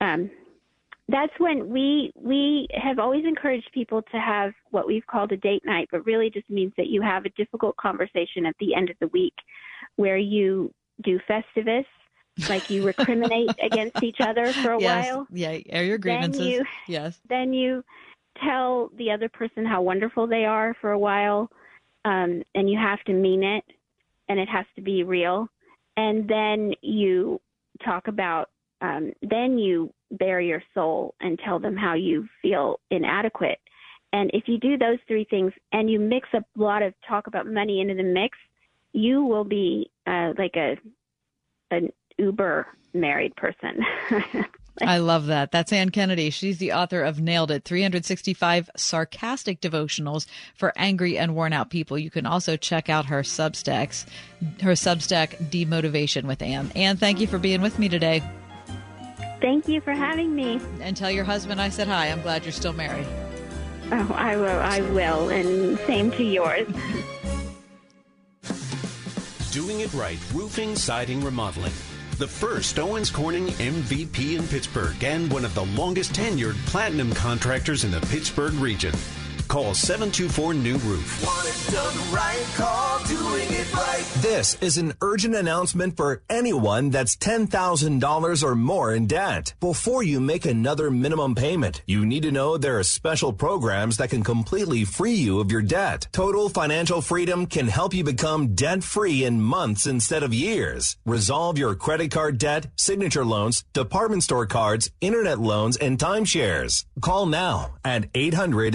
Um, that's when we we have always encouraged people to have what we've called a date night, but really just means that you have a difficult conversation at the end of the week, where you do Festivus, like you recriminate against each other for a yes. while. Yeah, air your grievances. Then you, yes. then you tell the other person how wonderful they are for a while, um, and you have to mean it, and it has to be real. And then you talk about, um, then you bare your soul and tell them how you feel inadequate. And if you do those three things and you mix a lot of talk about money into the mix, you will be uh, like a an uber married person. I love that. That's Anne Kennedy. She's the author of Nailed It 365 Sarcastic Devotionals for Angry and Worn Out People. You can also check out her Substacks, her Substack Demotivation with Anne. Anne, thank you for being with me today. Thank you for having me. And tell your husband I said hi. I'm glad you're still married. Oh, I will. I will. And same to yours. Doing it right. Roofing, siding, remodeling. The first Owens Corning MVP in Pittsburgh and one of the longest tenured platinum contractors in the Pittsburgh region. Call 724 New Roof. Want it done right, call doing it right. This is an urgent announcement for anyone that's $10,000 or more in debt. Before you make another minimum payment, you need to know there are special programs that can completely free you of your debt. Total Financial Freedom can help you become debt free in months instead of years. Resolve your credit card debt, signature loans, department store cards, internet loans, and timeshares. Call now at 800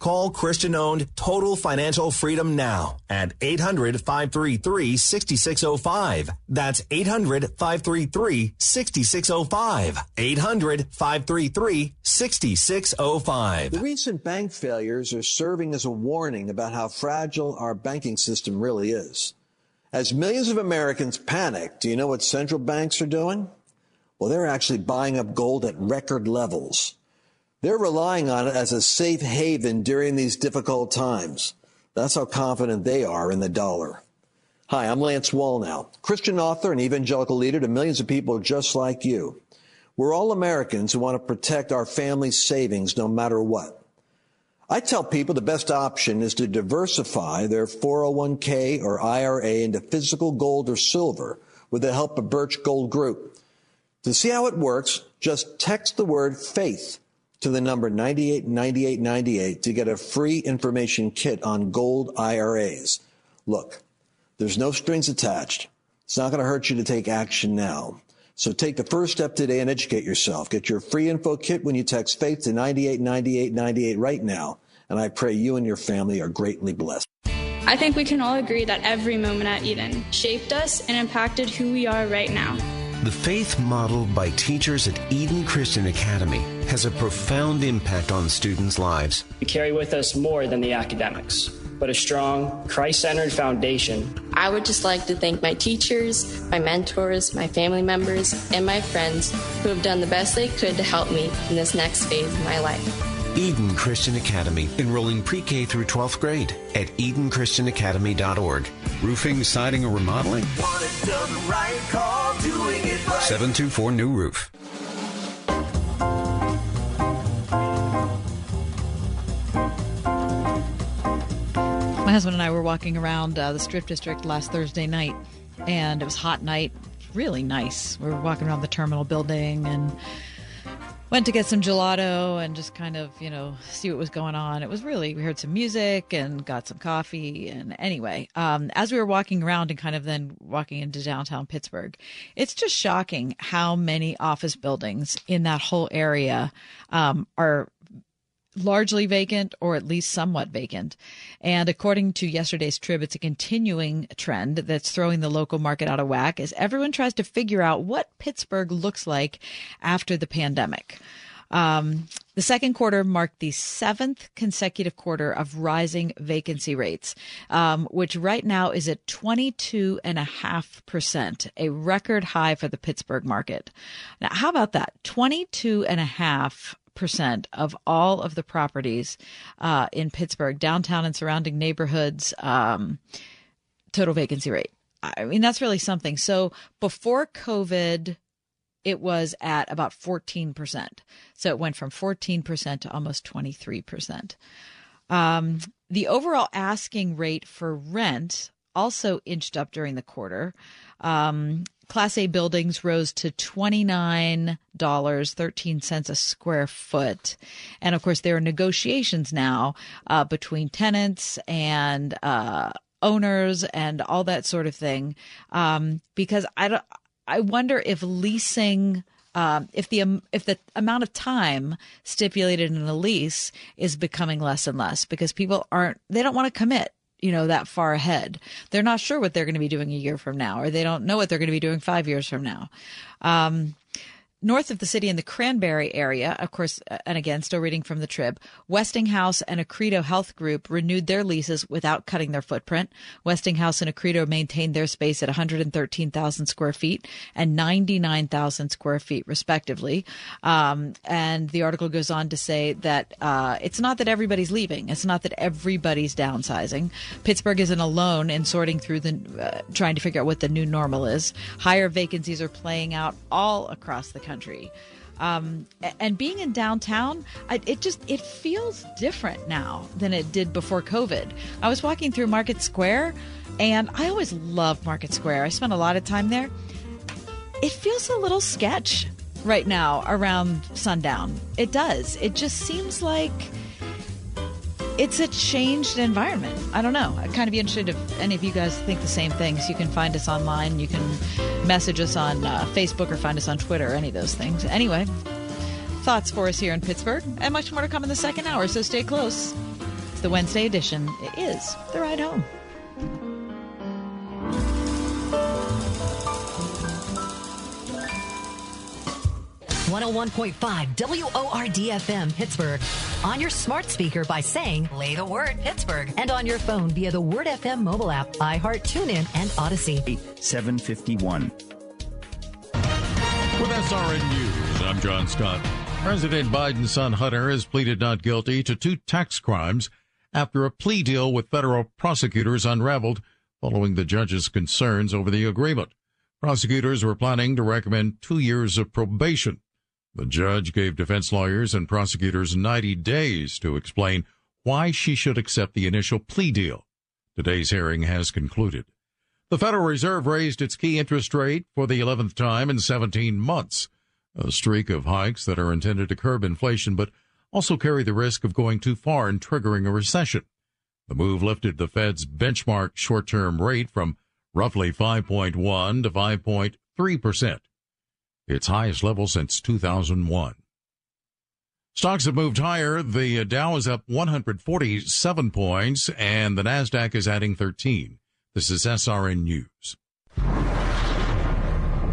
Call Christian owned Total Financial Freedom now at 800 533 6605. That's 800 533 6605. 800 533 6605. The recent bank failures are serving as a warning about how fragile our banking system really is. As millions of Americans panic, do you know what central banks are doing? Well, they're actually buying up gold at record levels. They're relying on it as a safe haven during these difficult times. That's how confident they are in the dollar. Hi, I'm Lance Wallnau, Christian author and evangelical leader to millions of people just like you. We're all Americans who want to protect our family's savings no matter what. I tell people the best option is to diversify their 401k or IRA into physical gold or silver with the help of Birch Gold Group. To see how it works, just text the word faith to the number 989898 to get a free information kit on gold IRAs. Look, there's no strings attached. It's not going to hurt you to take action now. So take the first step today and educate yourself. Get your free info kit when you text faith to 989898 right now. And I pray you and your family are greatly blessed. I think we can all agree that every moment at Eden shaped us and impacted who we are right now. The faith modeled by teachers at Eden Christian Academy has a profound impact on students' lives. We carry with us more than the academics, but a strong, Christ centered foundation. I would just like to thank my teachers, my mentors, my family members, and my friends who have done the best they could to help me in this next phase of my life. Eden Christian Academy, enrolling pre K through 12th grade at EdenChristianAcademy.org. Roofing, siding, or remodeling? Right, call right. 724 New Roof. My husband and I were walking around uh, the Strip District last Thursday night, and it was hot night, really nice. We were walking around the terminal building and went to get some gelato and just kind of, you know, see what was going on. It was really, we heard some music and got some coffee. And anyway, um, as we were walking around and kind of then walking into downtown Pittsburgh, it's just shocking how many office buildings in that whole area um, are largely vacant or at least somewhat vacant. And according to yesterday's Trib, it's a continuing trend that's throwing the local market out of whack as everyone tries to figure out what Pittsburgh looks like after the pandemic. Um, the second quarter marked the seventh consecutive quarter of rising vacancy rates, um, which right now is at 22.5%, a record high for the Pittsburgh market. Now, how about that? 22.5 percent of all of the properties uh, in Pittsburgh, downtown and surrounding neighborhoods, um, total vacancy rate. I mean, that's really something. So before COVID, it was at about 14%. So it went from 14% to almost 23%. Um, the overall asking rate for rent also inched up during the quarter. Um, Class A buildings rose to $29.13 a square foot. And of course, there are negotiations now uh, between tenants and uh, owners and all that sort of thing. Um, because I, don't, I wonder if leasing. Um, if the um, if the amount of time stipulated in a lease is becoming less and less because people aren't they don't want to commit you know, that far ahead. They're not sure what they're going to be doing a year from now, or they don't know what they're going to be doing five years from now. Um, North of the city in the Cranberry area, of course, uh, and again, still reading from the Trib, Westinghouse and Accredo Health Group renewed their leases without cutting their footprint. Westinghouse and Accredo maintained their space at 113,000 square feet and 99,000 square feet, respectively. Um, and the article goes on to say that uh, it's not that everybody's leaving, it's not that everybody's downsizing. Pittsburgh isn't alone in sorting through the, uh, trying to figure out what the new normal is. Higher vacancies are playing out all across the country country. Um, and being in downtown, it just it feels different now than it did before COVID. I was walking through Market Square, and I always loved Market Square. I spent a lot of time there. It feels a little sketch right now around sundown. It does. It just seems like it's a changed environment. I don't know. I'd kind of be interested if any of you guys think the same things. You can find us online. You can message us on uh, Facebook or find us on Twitter, any of those things. Anyway, thoughts for us here in Pittsburgh, and much more to come in the second hour, so stay close. It's the Wednesday edition. It is The Ride Home. 101.5 WORD-FM Pittsburgh. On your smart speaker by saying, play the word Pittsburgh. And on your phone via the Word FM mobile app, iHeart, TuneIn, and Audacy. 751. With SRN News, I'm John Scott. President Biden's son Hunter has pleaded not guilty to two tax crimes after a plea deal with federal prosecutors unraveled following the judge's concerns over the agreement. Prosecutors were planning to recommend two years of probation the judge gave defense lawyers and prosecutors 90 days to explain why she should accept the initial plea deal. Today's hearing has concluded. The Federal Reserve raised its key interest rate for the 11th time in 17 months, a streak of hikes that are intended to curb inflation but also carry the risk of going too far and triggering a recession. The move lifted the Fed's benchmark short-term rate from roughly 5.1 to 5.3 percent its highest level since 2001. Stocks have moved higher. The Dow is up 147 points and the Nasdaq is adding 13. This is SRN News.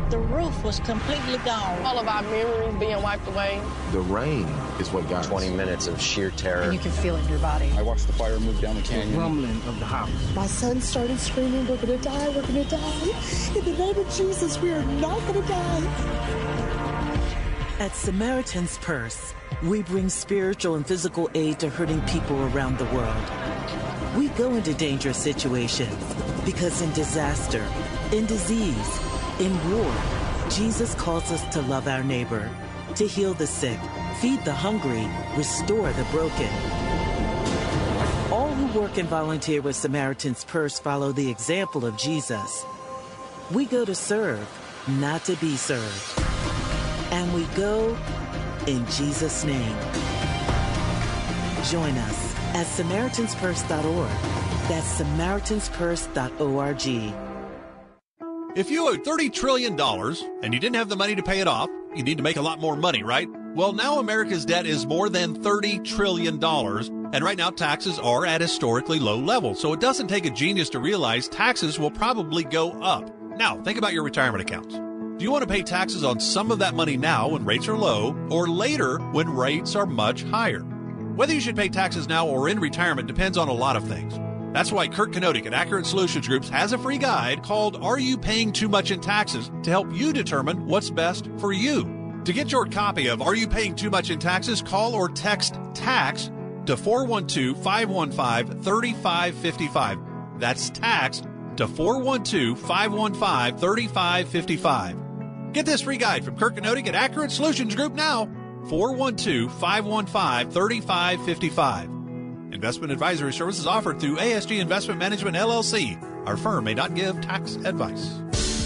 The roof was completely gone. All of our memories being wiped away. The rain is what got 20 minutes of sheer terror. And you can feel it in your body. I watched the fire move down the canyon. The rumbling of the house. My son started screaming, we're going to die, we're going to die. In the name of Jesus, we are not going to die. At Samaritan's Purse, we bring spiritual and physical aid to hurting people around the world. We go into dangerous situations because in disaster, in disease, in war, Jesus calls us to love our neighbor, to heal the sick, feed the hungry, restore the broken. All who work and volunteer with Samaritan's Purse follow the example of Jesus. We go to serve, not to be served. And we go in Jesus' name. Join us at SamaritansPurse.org. That's SamaritansPurse.org. If you owed $30 trillion and you didn't have the money to pay it off, you need to make a lot more money, right? Well, now America's debt is more than $30 trillion, and right now taxes are at historically low levels. So it doesn't take a genius to realize taxes will probably go up. Now, think about your retirement accounts. Do you want to pay taxes on some of that money now when rates are low, or later when rates are much higher? Whether you should pay taxes now or in retirement depends on a lot of things. That's why Kurt Kenodik at Accurate Solutions Groups has a free guide called Are You Paying Too Much in Taxes to help you determine what's best for you. To get your copy of Are You Paying Too Much in Taxes, call or text TAX to 412 515 3555. That's TAX to 412 515 3555. Get this free guide from Kirk Kenodik at Accurate Solutions Group now. 412 515 3555. Investment advisory services offered through ASG Investment Management LLC, Our firm may not give tax advice.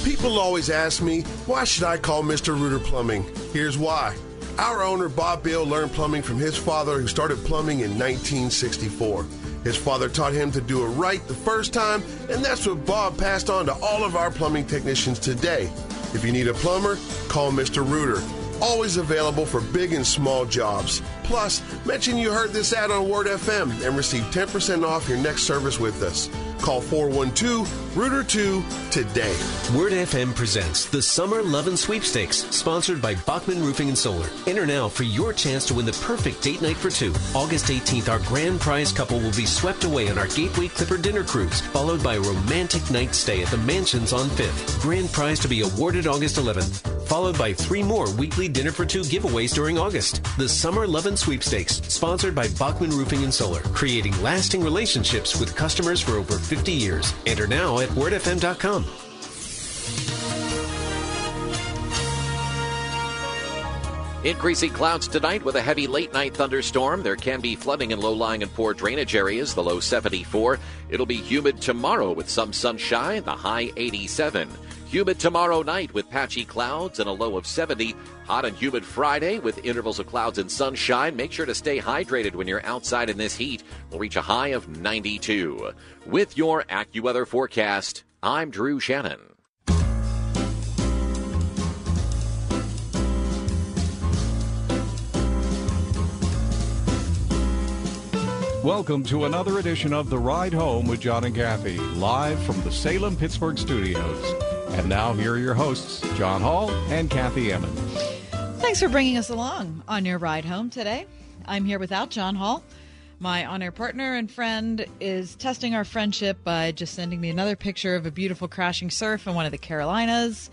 People always ask me, why should I call Mr. Rooter Plumbing? Here's why. Our owner, Bob Bill, learned plumbing from his father, who started plumbing in 1964. His father taught him to do it right the first time, and that's what Bob passed on to all of our plumbing technicians today. If you need a plumber, call Mr. Rooter. Always available for big and small jobs. Plus, mention you heard this ad on Word FM and receive 10% off your next service with us. Call 412 Rooter 2 today. Word FM presents the Summer Lovin' Sweepstakes, sponsored by Bachman Roofing and Solar. Enter now for your chance to win the perfect date night for two. August 18th, our grand prize couple will be swept away on our Gateway Clipper dinner cruise, followed by a romantic night stay at the Mansions on 5th. Grand prize to be awarded August 11th, followed by three more weekly dinner for two giveaways during August. The Summer Sweepstakes, sponsored by Bachman Roofing and Solar, creating lasting relationships with customers for over 50 years. Enter now at wordfm.com. Increasing clouds tonight with a heavy late night thunderstorm. There can be flooding in low lying and poor drainage areas, the low 74. It'll be humid tomorrow with some sunshine, the high 87. Humid tomorrow night with patchy clouds and a low of 70. Hot and humid Friday with intervals of clouds and sunshine. Make sure to stay hydrated when you're outside in this heat. We'll reach a high of 92. With your AccuWeather forecast, I'm Drew Shannon. Welcome to another edition of The Ride Home with John and Kathy, live from the Salem Pittsburgh studios. And now, here are your hosts, John Hall and Kathy Emmons. Thanks for bringing us along on your ride home today. I'm here without John Hall. My on air partner and friend is testing our friendship by just sending me another picture of a beautiful crashing surf in one of the Carolinas.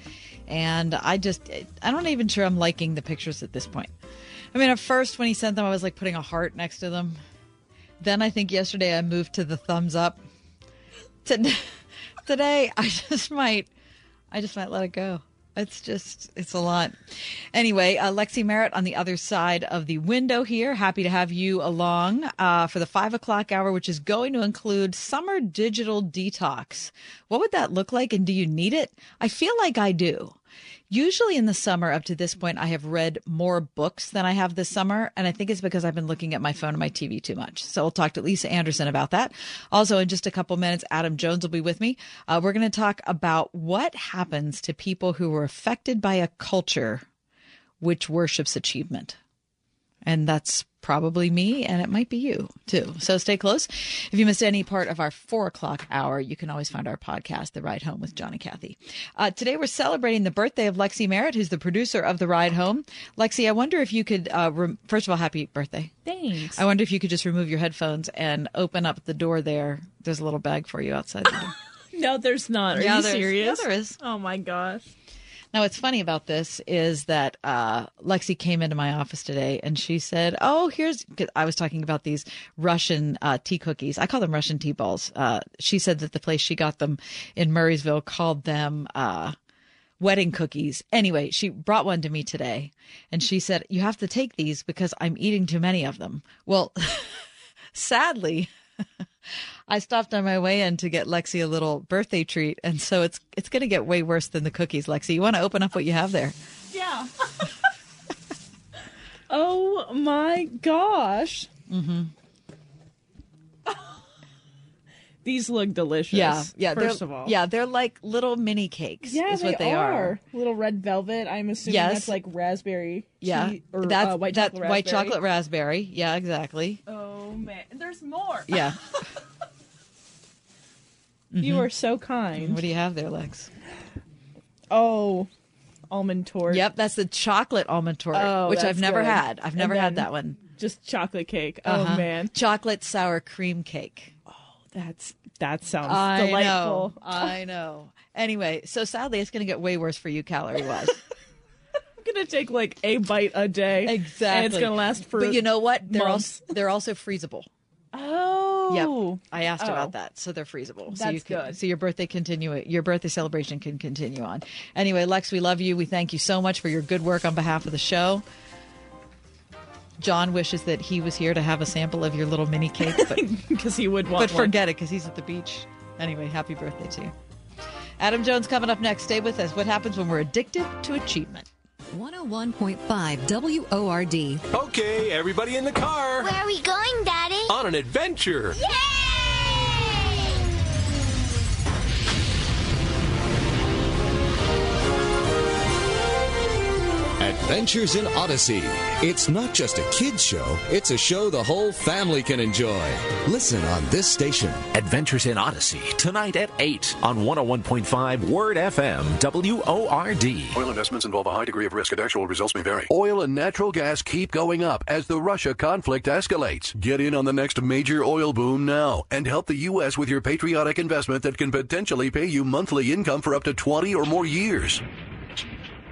And I just, I'm not even sure I'm liking the pictures at this point. I mean, at first, when he sent them, I was like putting a heart next to them. Then I think yesterday I moved to the thumbs up. Today, I just might, I just might let it go. It's just, it's a lot. Anyway, uh, Lexi Merritt on the other side of the window here. Happy to have you along uh, for the five o'clock hour, which is going to include summer digital detox. What would that look like, and do you need it? I feel like I do. Usually in the summer up to this point, I have read more books than I have this summer. And I think it's because I've been looking at my phone and my TV too much. So we'll talk to Lisa Anderson about that. Also, in just a couple minutes, Adam Jones will be with me. Uh, we're going to talk about what happens to people who were affected by a culture which worships achievement. And that's probably me, and it might be you too. So stay close. If you missed any part of our four o'clock hour, you can always find our podcast, The Ride Home with John and Kathy. Uh, today we're celebrating the birthday of Lexi Merritt, who's the producer of The Ride Home. Lexi, I wonder if you could, uh, first of all, happy birthday. Thanks. I wonder if you could just remove your headphones and open up the door there. There's a little bag for you outside the door. no, there's not. Are Yeah, you serious? yeah, there is. Oh my gosh. Now, what's funny about this is that uh, Lexi came into my office today and she said, "Oh, here's." I was talking about these Russian uh, tea cookies. I call them Russian tea balls. Uh, she said that the place she got them in Murrysville called them uh, wedding cookies. Anyway, she brought one to me today, and she said, "You have to take these because I'm eating too many of them." Well, sadly. I stopped on my way in to get Lexi a little birthday treat, and so it's it's going to get way worse than the cookies. Lexi, you want to open up what you have there? Yeah. oh my gosh. Mm-hmm. These look delicious. Yeah, yeah. First they're- of all. yeah, they're like little mini cakes. Yeah, is they what they are. Little red velvet. I'm assuming Yes. that's like raspberry. Yeah, tea, or that's uh, white that's chocolate white raspberry. chocolate raspberry. Yeah, exactly. Oh man, there's more. Yeah. You Mhm. are so kind. What do you have there, Lex? Oh, almond torte. Yep, that's the chocolate almond torte, Oh, which I've never good. had. I've never had that one. Just chocolate cake. Uh-huh. Oh man, chocolate sour cream cake. Oh, that's that sounds I delightful. know. I know. Anyway, so sadly, it's going to get way worse for you calorie wise. I'm gonna take like a bite a day. Exactly. and it's gonna last for. But you know what? They're months. also they're also freezable. Oh, Yep. I asked Oh. about that. So they're freezable. so you That's can, good. So your birthday continue your birthday celebration can continue on. Anyway, Lex, we love you. We thank you so much for your good work on behalf of the show. John wishes that he was here to have a sample of your little mini cake, but because he would want. but one. forget it because he's at the beach. Anyway, happy birthday to you. Adam Jones coming up next. Stay with us. What happens when we're addicted to achievement? 101.5 WORD. Okay, everybody in the car. Where are we going, Daddy? On an adventure. Adventures in Odyssey. It's not just a kid's show, it's a show the whole family can enjoy. Listen on this station. Adventures in Odyssey, tonight at 8 on 101.5 Word FM, WORD. Oil investments involve a high degree of risk and actual results may vary. Oil and natural gas keep going up as the Russia conflict escalates. Get in on the next major oil boom now and help the U.S. with your patriotic investment that can potentially pay you monthly income for up to 20 or more years.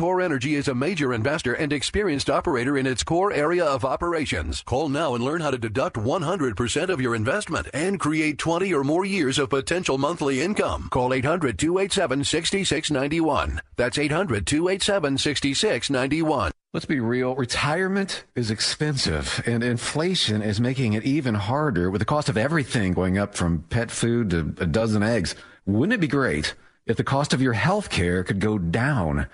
Energy is a major investor and experienced operator in its core area of operations. Call now and learn how to deduct 100% of your investment and create 20 or more years of potential monthly income. Call 800-287-6691. That's 800-287-6691. Let's be real. Retirement is expensive, and inflation is making it even harder with the cost of everything going up from pet food to a dozen eggs. Wouldn't it be great if the cost of your health care could go down?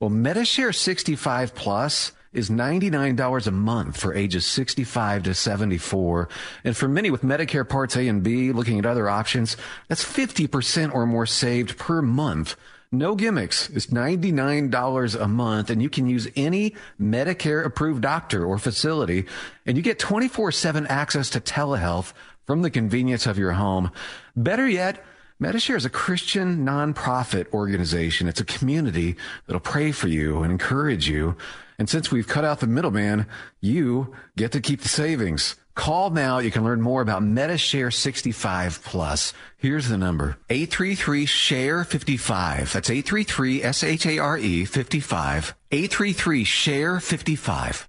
Well, Medishare 65 Plus is $99 a month for ages 65 to 74. And for many with Medicare Parts A and B, looking at other options, that's 50% or more saved per month. No gimmicks. It's $99 a month and you can use any Medicare approved doctor or facility and you get 24 7 access to telehealth from the convenience of your home. Better yet, Medishare is a Christian nonprofit organization. It's a community that'll pray for you and encourage you. And since we've cut out the middleman, you get to keep the savings. Call now. You can learn more about Medishare 65 Plus. Here's the number 833 SHARE 55. That's 833 S H A R E 55. 833 SHARE 55.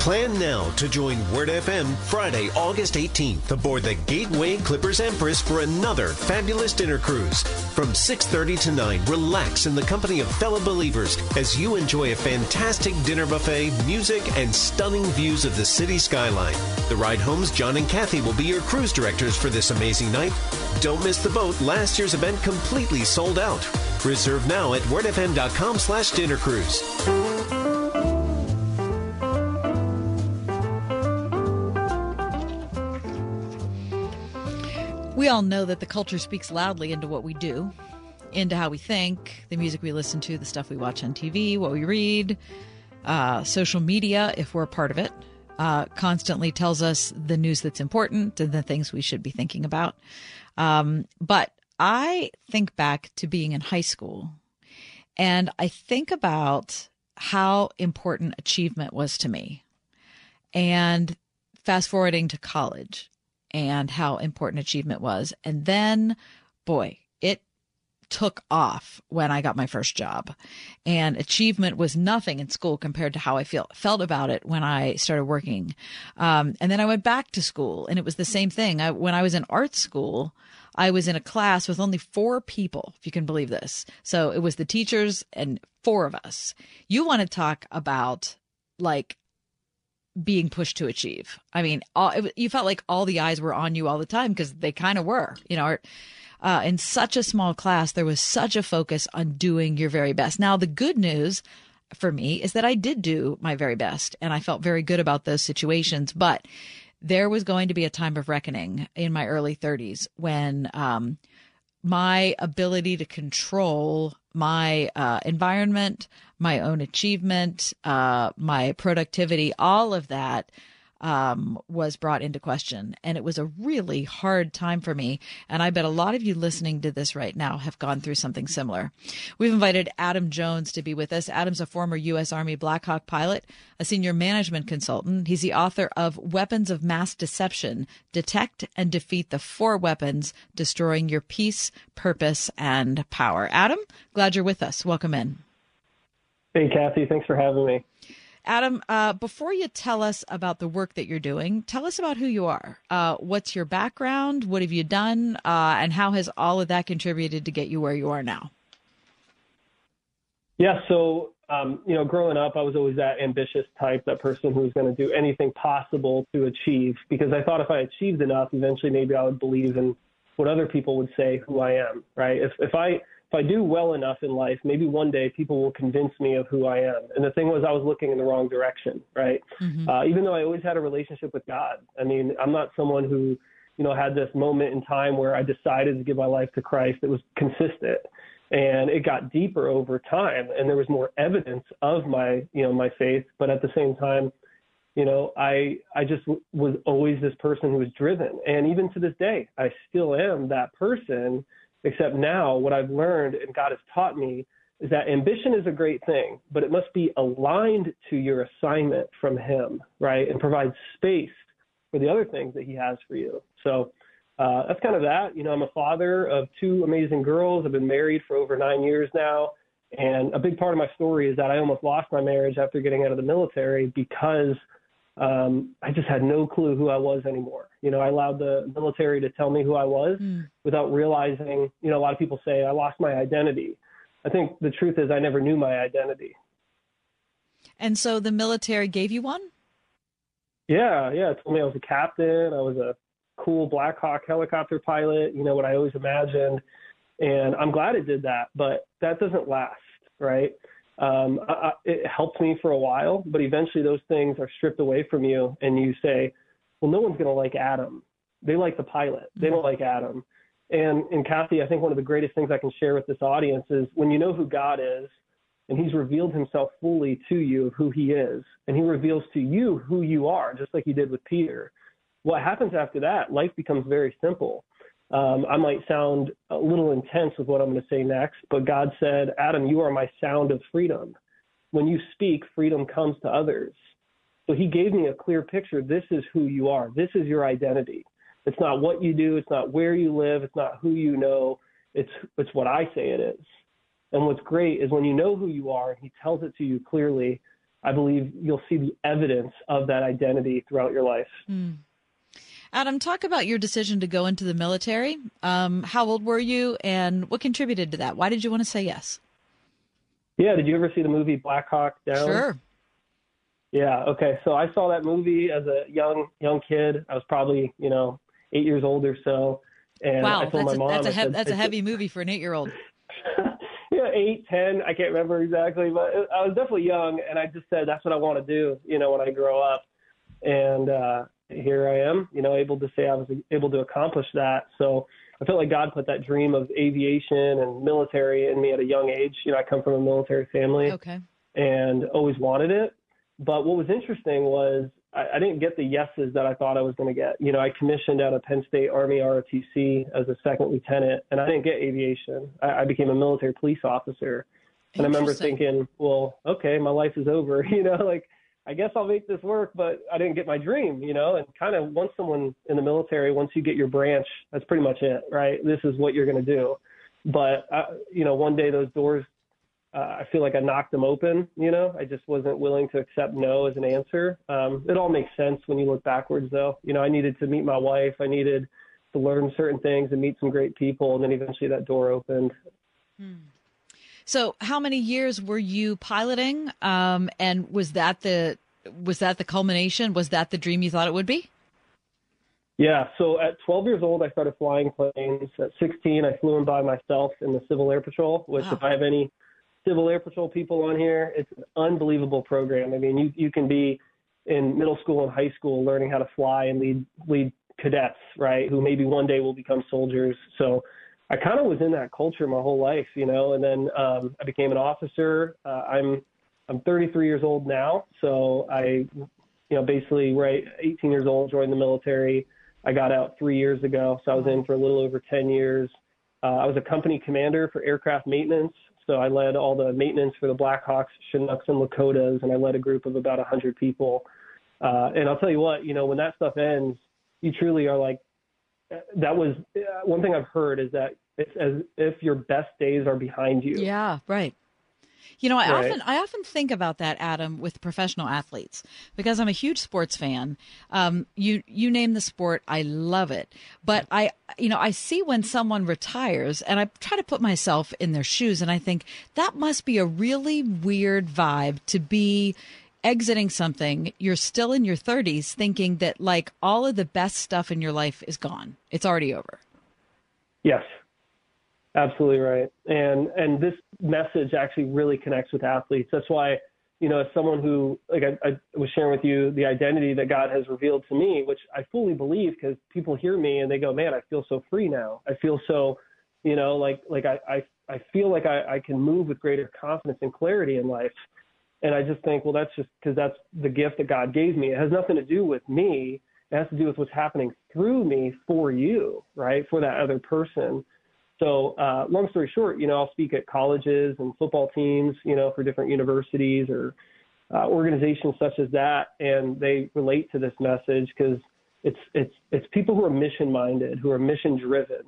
Plan now to join Word FM Friday, August 18th aboard the Gateway Clippers Empress for another fabulous dinner cruise. From 6:30 to 9, relax in the company of fellow believers as you enjoy a fantastic dinner buffet, music, and stunning views of the city skyline. The Ride Home's John and Kathy will be your cruise directors for this amazing night. Don't miss the boat. Last year's event completely sold out. Reserve now at wordfm.com slash dinner cruise. We all know that the culture speaks loudly into what we do, into how we think, the music we listen to, the stuff we watch on TV, what we read, uh, social media, if we're a part of it, uh, constantly tells us the news that's important and the things we should be thinking about. Um, but I think back to being in high school and I think about how important achievement was to me. And fast forwarding to college and how important achievement was. And then, boy, it took off when I got my first job. And achievement was nothing in school compared to how I feel felt about it when I started working. Um, and then I went back to school and it was the same thing. I, when I was in art school, I was in a class with only four people, if you can believe this. So it was the teachers and four of us. You want to talk about like being pushed to achieve. I mean, all, it, you felt like all the eyes were on you all the time because they kind of were, you know, uh, in such a small class, there was such a focus on doing your very best. Now, the good news for me is that I did do my very best and I felt very good about those situations, but there was going to be a time of reckoning in my early 30s when, um, my ability to control my uh, environment, my own achievement, uh, my productivity, all of that um, was brought into question. And it was a really hard time for me. And I bet a lot of you listening to this right now have gone through something similar. We've invited Adam Jones to be with us. Adam's a former U.S. Army Black Hawk pilot, a senior management consultant. He's the author of Weapons of Mass Deception Detect and Defeat the Four Weapons, Destroying Your Peace, Purpose, and Power. Adam, glad you're with us. Welcome in. Hey, Kathy. Thanks for having me. Adam, uh, before you tell us about the work that you're doing, tell us about who you are. Uh, what's your background? What have you done? Uh, and how has all of that contributed to get you where you are now? Yeah, so, um, you know, growing up, I was always that ambitious type, that person who was going to do anything possible to achieve because I thought if I achieved enough, eventually maybe I would believe in what other people would say who I am, right? If, if I if I do well enough in life, maybe one day people will convince me of who I am. And the thing was, I was looking in the wrong direction, right? Mm-hmm. Uh, even though I always had a relationship with God. I mean, I'm not someone who, you know, had this moment in time where I decided to give my life to Christ. It was consistent, and it got deeper over time, and there was more evidence of my, you know, my faith. But at the same time, you know, I I just w- was always this person who was driven, and even to this day, I still am that person Except now, what I've learned and God has taught me is that ambition is a great thing, but it must be aligned to your assignment from Him, right? And provide space for the other things that He has for you. So uh, that's kind of that. You know, I'm a father of two amazing girls. I've been married for over nine years now. And a big part of my story is that I almost lost my marriage after getting out of the military because um, I just had no clue who I was anymore. You know, I allowed the military to tell me who I was mm. without realizing, you know, a lot of people say I lost my identity. I think the truth is I never knew my identity. And so the military gave you one? Yeah, yeah. It told me I was a captain. I was a cool Black Hawk helicopter pilot, you know, what I always imagined. And I'm glad it did that, but that doesn't last, right? Um, I, it helped me for a while, but eventually those things are stripped away from you, and you say, "Well, no one's going to like Adam. They like the pilot. They don't like Adam." And and Kathy, I think one of the greatest things I can share with this audience is when you know who God is, and He's revealed Himself fully to you of who He is, and He reveals to you who you are, just like He did with Peter. What happens after that? Life becomes very simple um, I might sound a little intense with what I'm going to say next, but God said, Adam, you are my sound of freedom. When you speak, freedom comes to others. So he gave me a clear picture. This is who you are. This is your identity. It's not what you do. It's not where you live. It's not who you know. It's it's what I say it is. And what's great is when you know who you are and he tells it to you clearly, I believe you'll see the evidence of that identity throughout your life. Mm. Adam, talk about your decision to go into the military. Um, how old were you, and what contributed to that? Why did you want to say yes? Yeah, did you ever see the movie Black Hawk Down? Sure. Yeah. Okay. So I saw that movie as a young young kid. I was probably you know eight years old or so. And wow, I told that's, my mom, a, that's, a, he- said, that's a heavy movie for an eight year old. yeah, eight, ten. I can't remember exactly, but I was definitely young, and I just said that's what I want to do. You know, when I grow up, and uh, here I am, you know, able to say I was able to accomplish that. So I felt like God put that dream of aviation and military in me at a young age. You know, I come from a military family. Okay. And always wanted it. But what was interesting was I, I didn't get the yeses that I thought I was going to get. You know, I commissioned out of Penn State Army ROTC as a second lieutenant, and I didn't get aviation. I, I became a military police officer. And I remember thinking, well, okay, my life is over. You know, like I guess I'll make this work, but I didn't get my dream, you know, and kind of once someone in the military, once you get your branch, that's pretty much it, right? This is what you're going to do. But, uh, you know, one day those doors, uh, I feel like I knocked them open, you know, I just wasn't willing to accept no as an answer. Um, it all makes sense when you look backwards, though. You know, I needed to meet my wife, I needed to learn certain things and meet some great people, and then eventually that door opened. Hmm. So, how many years were you piloting? Um, and was that the was that the culmination? Was that the dream you thought it would be? Yeah. So at 12 years old, I started flying planes. At 16, I flew them by myself in the Civil Air Patrol. Which, wow. if I have any Civil Air Patrol people on here, it's an unbelievable program. I mean, you you can be in middle school and high school learning how to fly and lead lead cadets, right? Who maybe one day will become soldiers. So I kind of was in that culture my whole life, you know, and then um, I became an officer. Uh, I'm I'm 33 years old now, so I you know, basically, right, 18 years old, joined the military. I got out three years ago, so I was in for a little over 10 years. Uh, I was a company commander for aircraft maintenance, so I led all the maintenance for the Blackhawks, Chinooks, and Lakotas, and I led a group of about 100 people. Uh, and I'll tell you what, you know, when that stuff ends, you truly are like, that was uh, one thing I've heard is that it's as if your best days are behind you. Yeah, right. You know, I Right. often I often think about that, Adam, with professional athletes because I'm a huge sports fan. Um, you you name the sport, I love it. But I, you know, I see when someone retires, and I try to put myself in their shoes, and I think that must be a really weird vibe to be exiting something. You're still in your 30s, thinking that like all of the best stuff in your life is gone. It's already over. Yes, absolutely right. And and this message actually really connects with athletes. That's why, you know, as someone who like I, I was sharing with you the identity that God has revealed to me, which I fully believe because people hear me and they go, "Man, I feel so free now. I feel so, you know, like like I I, I feel like I, I can move with greater confidence and clarity in life." And I just think, well, that's just because that's the gift that God gave me. It has nothing to do with me. It has to do with what's happening through me for you, right? For that other person. So, uh, long story short, you know, I'll speak at colleges and football teams, you know, for different universities or uh, organizations such as that, and they relate to this message because it's it's it's people who are mission minded, who are mission driven,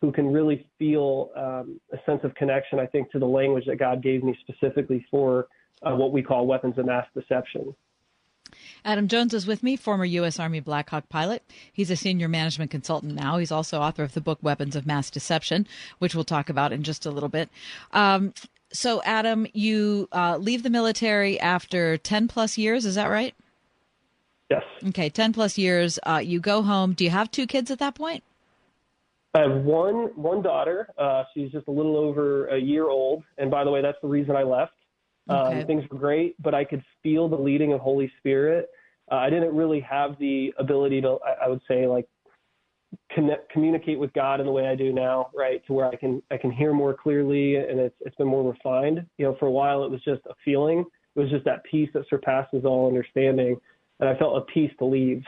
who can really feel um, a sense of connection. I think to the language that God gave me specifically for uh, what we call weapons of mass deception. Adam Jones is with me, former U.S. Army Black Hawk pilot. He's a senior management consultant now. He's also author of the book Weapons of Mass Deception, which we'll talk about in just a little bit. Um, so, Adam, you uh, leave the military after 10 plus years, is that right? Yes. Okay, 10 plus years. Uh, you go home. Do you have two kids at that point? I have one one daughter. Uh, she's just a little over a year old, and by the way, that's the reason I left. Okay. Um, things were great, but I could feel the leading of Holy Spirit. Uh, I didn't really have the ability to, I, I would say, like connect, communicate with God in the way I do now, right? To where I can I can hear more clearly, and it's it's been more refined. You know, for a while it was just a feeling. It was just that peace that surpasses all understanding, and I felt a peace to leave.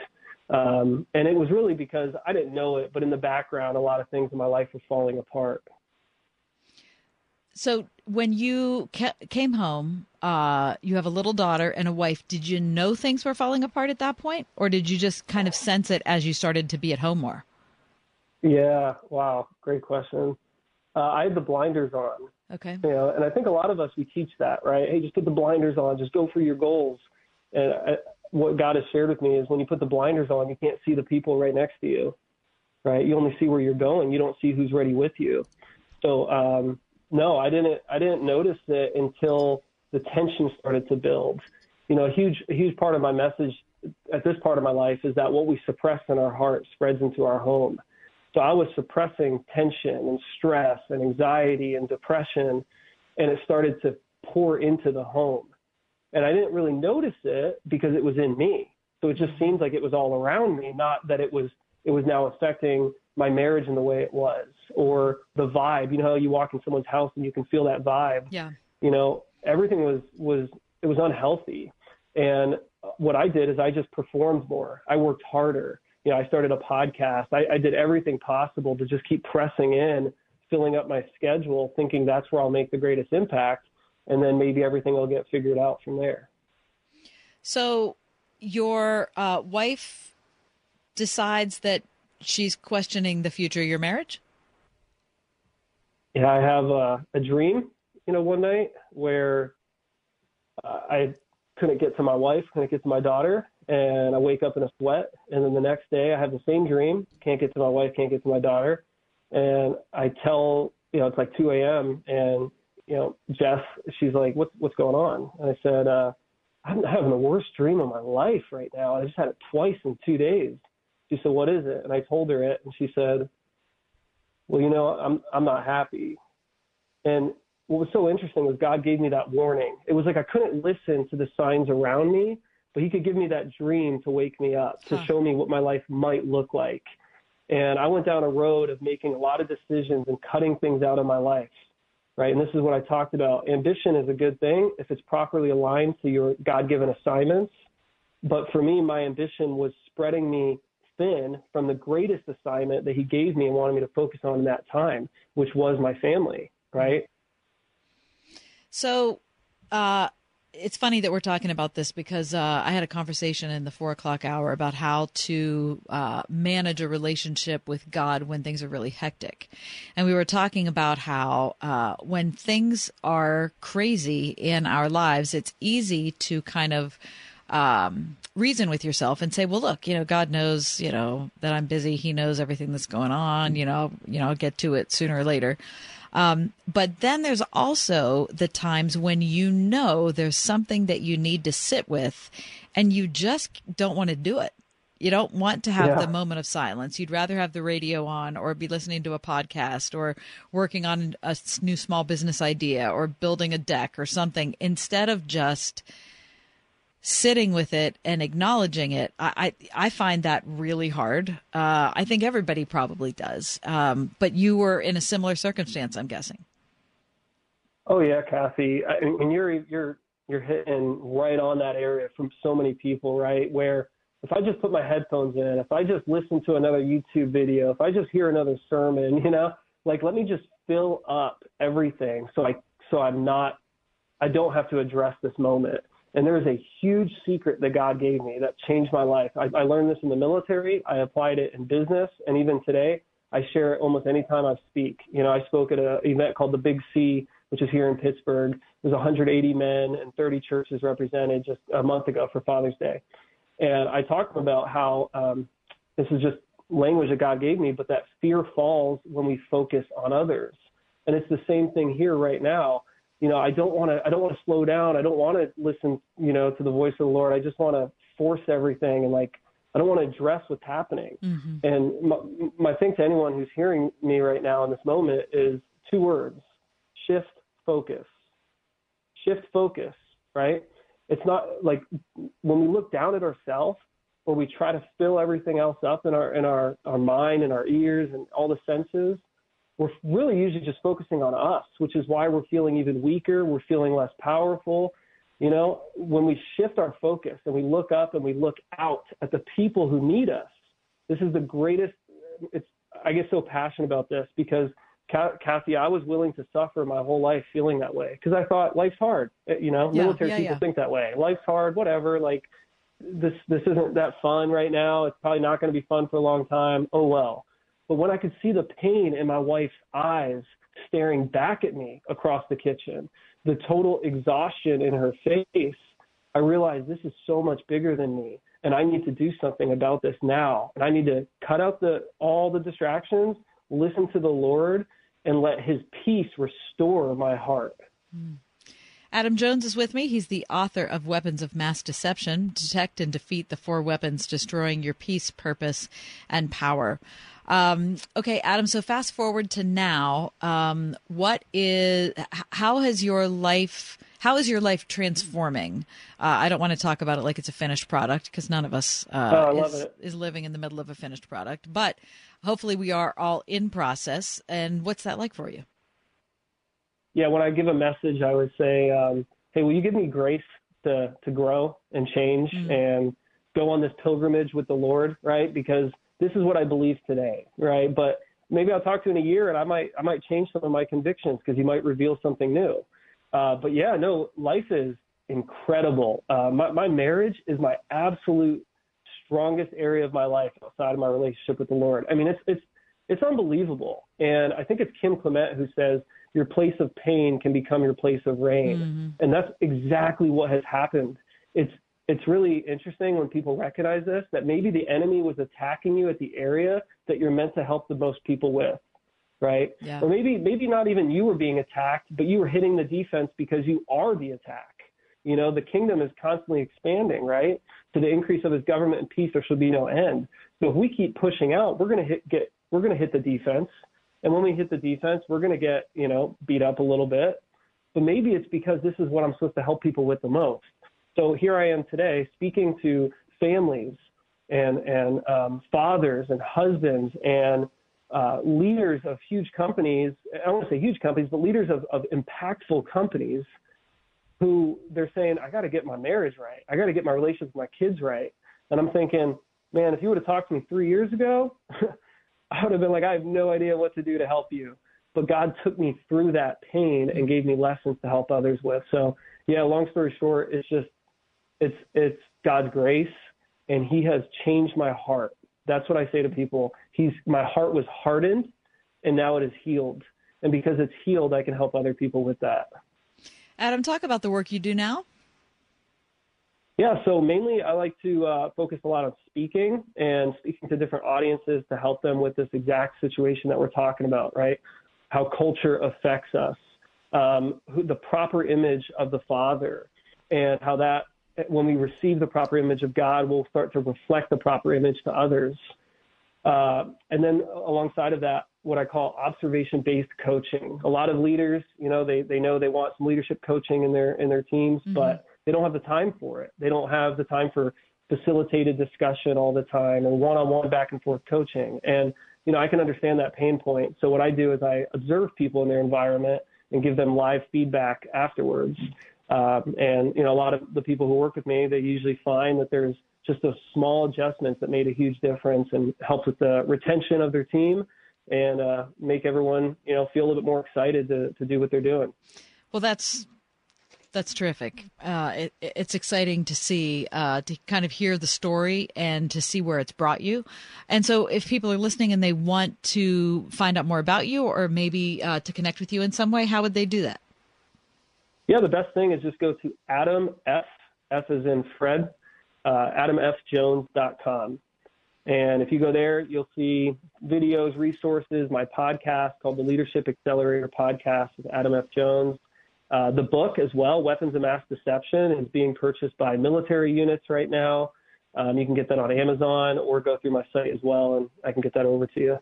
Um, and it was really because I didn't know it, but in the background, a lot of things in my life were falling apart. So, when you ca- came home, uh, you have a little daughter and a wife. Did you know things were falling apart at that point, or did you just kind of sense it as you started to be at home more? Yeah, wow, great question. Uh, I had the blinders on. Okay. You know, and I think a lot of us we teach that, right? Hey, just put the blinders on, just go for your goals. And I, what God has shared with me is when you put the blinders on, you can't see the people right next to you, right? You only see where you're going. You don't see who's ready with you. So, um, no, I didn't. I didn't notice it until the tension started to build. You know, a huge, a huge part of my message at this part of my life is that what we suppress in our heart spreads into our home. So I was suppressing tension and stress and anxiety and depression, and it started to pour into the home. And I didn't really notice it because it was in me. So it just seems like it was all around me, not that it was it was now affecting my marriage in the way it was or the vibe. You know how you walk in someone's house and you can feel that vibe. Yeah. You know, everything was was it was unhealthy. And what I did is I just performed more. I worked harder. You know, I started a podcast. I, I did everything possible to just keep pressing in, filling up my schedule, thinking that's where I'll make the greatest impact, and then maybe everything will get figured out from there. So, your uh, wife decides that she's questioning the future of your marriage. Yeah, I have a, a dream, you know, one night where uh, I couldn't get to my wife, couldn't get to my daughter, and I wake up in a sweat. And then the next day, I have the same dream, can't get to my wife, can't get to my daughter, and I tell, you know, it's like 2 a.m. and you know, Jess, she's like, "What's what's going on?" And I said, uh, "I'm having the worst dream of my life right now. I just had it twice in two days." She said, "What is it?" And I told her it, and she said, "Well, you know, I'm I'm not happy." And what was so interesting was God gave me that warning. It was like I couldn't listen to the signs around me, but He could give me that dream to wake me up, to Huh. show me what my life might look like. And I went down a road of making a lot of decisions and cutting things out of my life. Right. And this is what I talked about. Ambition is a good thing if it's properly aligned to your God given assignments. But for me, my ambition was spreading me thin from the greatest assignment that he gave me and wanted me to focus on in that time, which was my family, right? So, uh, it's funny that we're talking about this because uh, I had a conversation in the four o'clock hour about how to uh, manage a relationship with God when things are really hectic. And we were talking about how uh, when things are crazy in our lives, it's easy to kind of um, reason with yourself and say, well, look, you know, God knows, you know, that I'm busy. He knows everything that's going on. You know, you know, I'll get to it sooner or later. Um, but then there's also the times when you know there's something that you need to sit with and you just don't want to do it. You don't want to have Yeah. the moment of silence. You'd rather have the radio on or be listening to a podcast or working on a new small business idea or building a deck or something instead of just sitting with it and acknowledging it. I, I, I find that really hard. Uh, I think everybody probably does. Um, but you were in a similar circumstance, I'm guessing. Oh yeah, Kathy, I, and you're you're you're hitting right on that area from so many people, right? Where if I just put my headphones in, if I just listen to another YouTube video, if I just hear another sermon, you know, like let me just fill up everything, so I so I'm not, I don't have to address this moment. And there is a huge secret that God gave me that changed my life. I, I learned this in the military. I applied it in business, and even today, I share it almost any time I speak. You know, I spoke at an event called the Big C, which is here in Pittsburgh. There's 180 men and 30 churches represented just a month ago for Father's Day, and I talked about how um, this is just language that God gave me, but that fear falls when we focus on others, and it's the same thing here right now. You know, I don't want to. I don't want to slow down. I don't want to listen. You know, to the voice of the Lord. I just want to force everything and like I don't want to address what's happening. Mm-hmm. And my, my thing to anyone who's hearing me right now in this moment is two words shift focus. Shift focus, right? It's not like when we look down at ourselves or we try to fill everything else up in our in our, our mind and our ears and all the senses, we're really usually just focusing on us, which is why we're feeling even weaker, we're feeling less powerful. You know, when we shift our focus and we look up and we look out at the people who need us, this is the greatest. It's I get so passionate about this because Kathy, I was willing to suffer my whole life feeling that way because I thought life's hard. Uh, You know, Yeah, military yeah, people yeah. think that way. Life's hard, whatever. Like this, this isn't that fun right now. It's probably not going to be fun for a long time. Oh well. But when I could see the pain in my wife's eyes staring back at me across the kitchen, the total exhaustion in her face, I realized this is so much bigger than me and I need to do something about this now. And I need to cut out the all the distractions, listen to the Lord and let his peace restore my heart. Hmm. Adam Jones is with me. He's the author of Weapons of Mass Deception Detect and Defeat the Four Weapons Destroying Your Peace, Purpose, and Power. Um, okay, Adam, so fast forward to now. Um, what is, how has your life, how is your life transforming? Uh, I don't want to talk about it like it's a finished product because none of us uh, Oh, I love is, living in the middle of a finished product. But hopefully we are all in process. And what's that like for you? Yeah, when I give a message, I would say, um, "Hey, will you give me grace to to grow and change and go on this pilgrimage with the Lord, right? Because this is what I believe today, right? But maybe I'll talk to you in a year, and I might I might change some of my convictions because you might reveal something new. Uh, but yeah, no, life is incredible. Uh, my my marriage is my absolute strongest area of my life outside of my relationship with the Lord. I mean, it's it's it's unbelievable. And I think it's Kim Clement who says your place of pain can become your place of rain. And that's exactly what has happened. It's it's really interesting when people recognize this that maybe the enemy was attacking you at the area that you're meant to help the most people with. Right? Yeah. Or maybe maybe not even you were being attacked, but you were hitting the defense because you are the attack. You know, the kingdom is constantly expanding, right? To the increase of his government and peace, there should be no end. So if we keep pushing out, we're going to hit get we're going to hit the defense, and when we hit the defense, we're going to get you know beat up a little bit. But maybe it's because this is what I'm supposed to help people with the most. So here I am today speaking to families and and um, fathers and husbands and uh, leaders of huge companies. I don't want to say huge companies, but leaders of, of impactful companies who they're saying, I got to get my marriage right. I got to get my relationship with my kids right. And I'm thinking, man, if you would have talked to me three years ago, I would have been like, I have no idea what to do to help you. But God took me through that pain and gave me lessons to help others with. So yeah, long story short, it's just it's it's God's grace and he has changed my heart. That's what I say to people. He's my heart was hardened and now it is healed. And because it's healed, I can help other people with that. Adam, talk about the work you do now. Yeah, so mainly I like to uh, focus a lot on speaking and speaking to different audiences to help them with this exact situation that we're talking about, right? How culture affects us, um, who, the proper image of the Father, and how that, when we receive the proper image of God, we'll start to reflect the proper image to others. Uh, and then alongside of that, what I call observation-based coaching. A lot of leaders, you know, they they know they want some leadership coaching in their in their teams, mm-hmm. but they don't have the time for it. They don't have the time for facilitated discussion all the time and one-on-one back and forth coaching. And you know, I can understand that pain point. So what I do is I observe people in their environment and give them live feedback afterwards. Um, and you know, a lot of the people who work with me, they usually find that there's just those small adjustments that made a huge difference and helped with the retention of their team and uh, make everyone you know feel a little bit more excited to, to do what they're doing. Well, that's that's terrific. Uh, it, it's exciting to see, uh, to kind of hear the story and to see where it's brought you. And so, if people are listening and they want to find out more about you or maybe uh, to connect with you in some way, how would they do that? Yeah, the best thing is just go to Adam F. F is in Fred, uh, AdamFJones.com. And if you go there, you'll see videos, resources, my podcast called the Leadership Accelerator Podcast with Adam F. Jones. Uh, the book as well, Weapons of Mass Deception, is being purchased by military units right now. Um, you can get that on Amazon or go through my site as well, and I can get that over to you.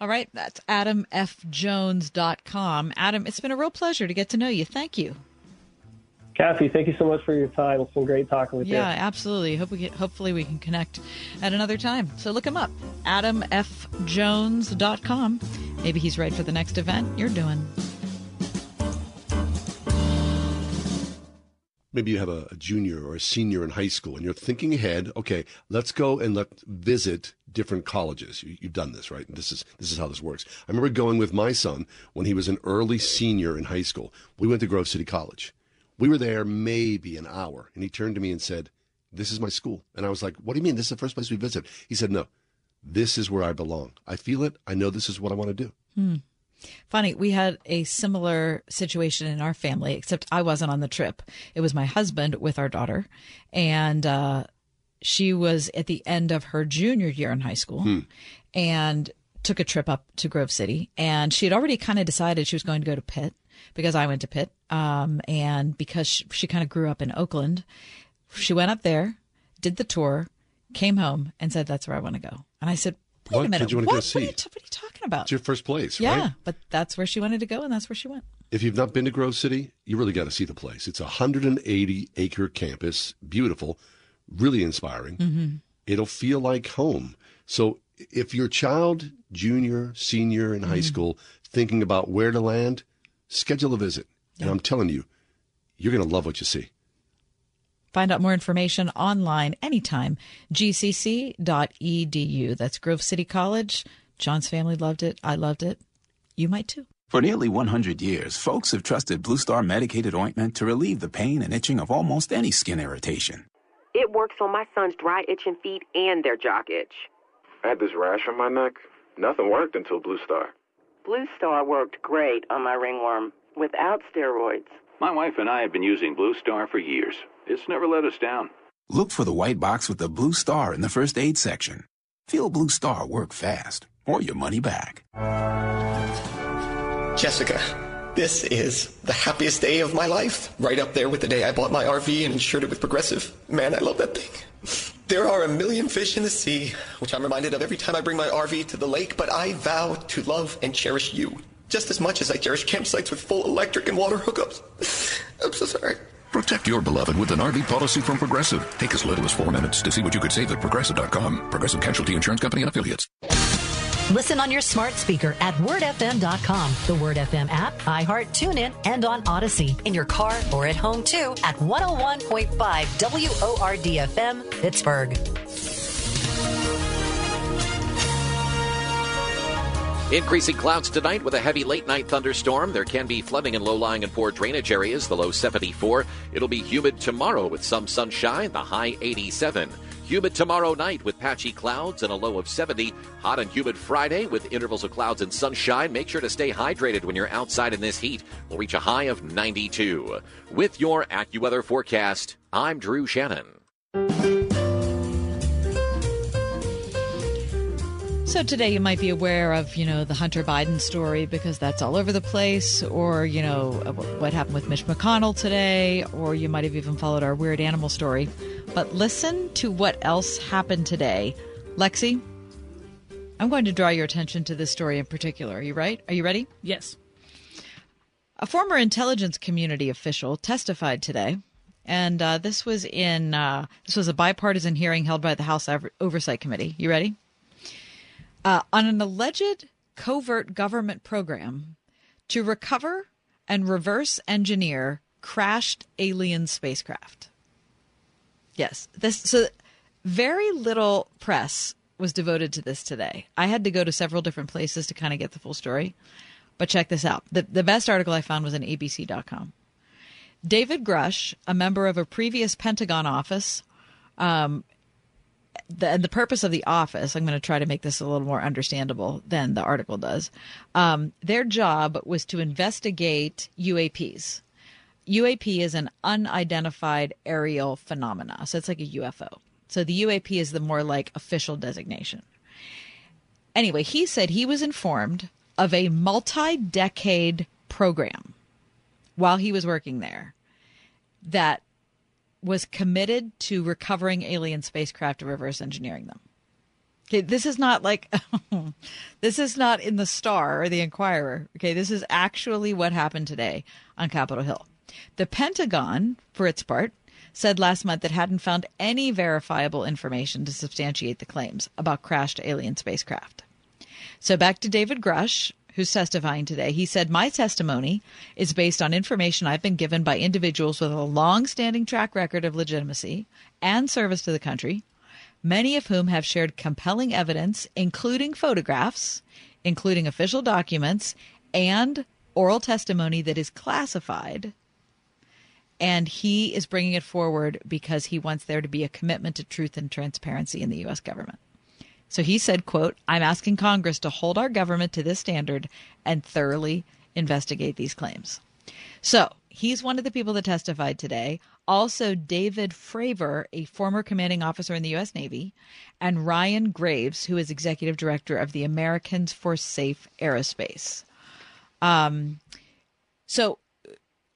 All right, that's adamfjones.com. Adam, it's been a real pleasure to get to know you. Thank you. Kathy, thank you so much for your time. It's been great talking with yeah, you. Yeah, absolutely. Hope we get, hopefully we can connect at another time. So look him up, adamfjones.com. Maybe he's right for the next event you're doing. Maybe you have a, a junior or a senior in high school and you're thinking ahead, okay, let's go and let visit different colleges. You, have done this, right? This is this is how this works. I remember going with my son when he was an early senior in high school. We went to Grove City College we were there maybe an hour, and he turned to me and said, This is my school. And I was like, What do you mean? This is the first place we visit? He said, No, this is where I belong. I feel it. I know this is what I want to do. Hmm. Funny, we had a similar situation in our family, except I wasn't on the trip. It was my husband with our daughter, and uh, she was at the end of her junior year in high school, hmm. and took a trip up to Grove City. And she had already kind of decided she was going to go to Pitt because I went to Pitt, um, and because she, she kind of grew up in Oakland, she went up there, did the tour, came home, and said, "That's where I want to go." And I said, "Wait what a minute, did you want what, to go see? What are, you, what are you talking about?" It's your first place, right? yeah, right? but that's where she wanted to go, and that's where she went. If you've not been to Grove City, you really got to see the place. It's a 180 acre campus, beautiful, really inspiring. Mm-hmm. It'll feel like home. So if your child, junior, senior in mm-hmm. high school, thinking about where to land, schedule a visit. Yeah. And I'm telling you, you're going to love what you see. Find out more information online anytime. gcc.edu. That's Grove City College. John's family loved it. I loved it. You might too. For nearly 100 years, folks have trusted Blue Star medicated ointment to relieve the pain and itching of almost any skin irritation. It works on my son's dry itching feet and their jock itch. I had this rash on my neck. Nothing worked until Blue Star. Blue Star worked great on my ringworm without steroids. My wife and I have been using Blue Star for years. It's never let us down. Look for the white box with the blue star in the first aid section. Feel Blue Star work fast or your money back. Jessica, this is the happiest day of my life. Right up there with the day I bought my RV and insured it with Progressive. Man, I love that thing. There are a million fish in the sea, which I'm reminded of every time I bring my RV to the lake, but I vow to love and cherish you just as much as I cherish campsites with full electric and water hookups. I'm so sorry. Protect your beloved with an RV policy from Progressive. Take as little as four minutes to see what you could save at progressive.com. Progressive Casualty Insurance Company and Affiliates. Listen on your smart speaker at wordfm.com, the Word FM app, iHeart, TuneIn, and on Odyssey. In your car or at home too at 101.5 WORDFM, Pittsburgh. Increasing clouds tonight with a heavy late night thunderstorm. There can be flooding in low lying and poor drainage areas, the low 74. It'll be humid tomorrow with some sunshine, the high 87. Humid tomorrow night with patchy clouds and a low of 70. Hot and humid Friday with intervals of clouds and sunshine. Make sure to stay hydrated when you're outside in this heat. We'll reach a high of 92. With your AccuWeather forecast, I'm Drew Shannon. So today you might be aware of, you know, the Hunter Biden story because that's all over the place, or, you know, what happened with Mitch McConnell today, or you might have even followed our weird animal story. But listen to what else happened today. Lexi, I'm going to draw your attention to this story in particular. Are you right? Are you ready? Yes. A former intelligence community official testified today, and uh, this was in uh, this was a bipartisan hearing held by the House Oversight Committee. You ready? Uh, on an alleged covert government program to recover and reverse engineer crashed alien spacecraft. Yes, this so very little press was devoted to this today. I had to go to several different places to kind of get the full story. But check this out. The the best article I found was in abc.com. David Grusch, a member of a previous Pentagon office, um, the, the purpose of the office, I'm going to try to make this a little more understandable than the article does. Um, their job was to investigate UAPs. UAP is an unidentified aerial phenomena, so it's like a UFO. So the UAP is the more like official designation. Anyway, he said he was informed of a multi decade program while he was working there that was committed to recovering alien spacecraft and reverse engineering them. Okay, this is not like this is not in the Star or the Inquirer. Okay, this is actually what happened today on Capitol Hill. The Pentagon, for its part, said last month it hadn't found any verifiable information to substantiate the claims about crashed alien spacecraft. So back to David Grusch, who's testifying today. He said, My testimony is based on information I've been given by individuals with a long standing track record of legitimacy and service to the country, many of whom have shared compelling evidence, including photographs, including official documents, and oral testimony that is classified. And he is bringing it forward because he wants there to be a commitment to truth and transparency in the U.S. government. So he said, quote, I'm asking Congress to hold our government to this standard and thoroughly investigate these claims. So he's one of the people that testified today. Also, David Fravor, a former commanding officer in the U.S. Navy, and Ryan Graves, who is executive director of the Americans for Safe Aerospace. Um, so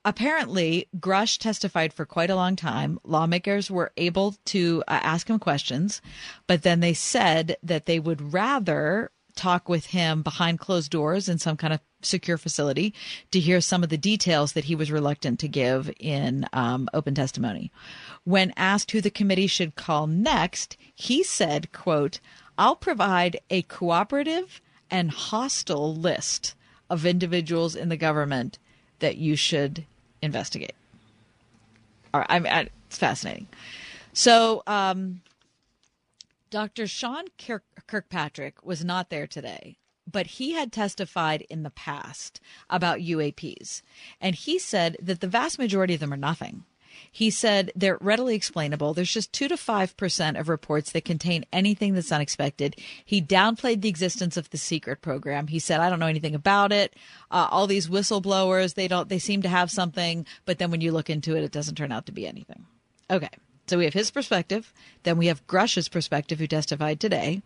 apparently Grusch testified for quite a long time. Lawmakers were able to uh, ask him questions but then they said that they would rather talk with him behind closed doors in some kind of secure facility to hear some of the details that he was reluctant to give in um, open testimony. When asked who the committee should call next he said quote i'll provide a cooperative and hostile list of individuals in the government that you should investigate. All right, I'm, I, it's fascinating. So, um, Dr. Sean Kirk, Kirkpatrick was not there today, but he had testified in the past about UAPs, and he said that the vast majority of them are nothing. He said they're readily explainable. There's just 2 to 5% of reports that contain anything that's unexpected. He downplayed the existence of the secret program. He said, I don't know anything about it. Uh, all these whistleblowers, they don't, they seem to have something, but then when you look into it, it doesn't turn out to be anything. Okay. So we have his perspective. Then we have Grusch's perspective, who testified today.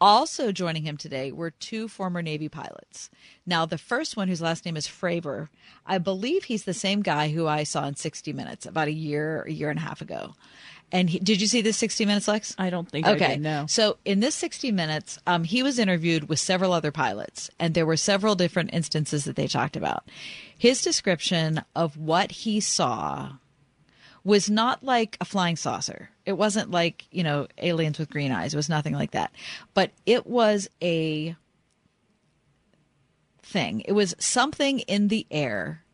Also joining him today were two former Navy pilots. Now, the first one, whose last name is Fravor, I believe he's the same guy who I saw in 60 Minutes about a year, a year and a half ago. And he, did you see this 60 Minutes, Lex? I don't think okay. I did, no. So in this 60 Minutes, um, he was interviewed with several other pilots, and there were several different instances that they talked about. His description of what he saw was not like a flying saucer. It wasn't like, you know, aliens with green eyes. It was nothing like that. But it was a thing. It was something in the air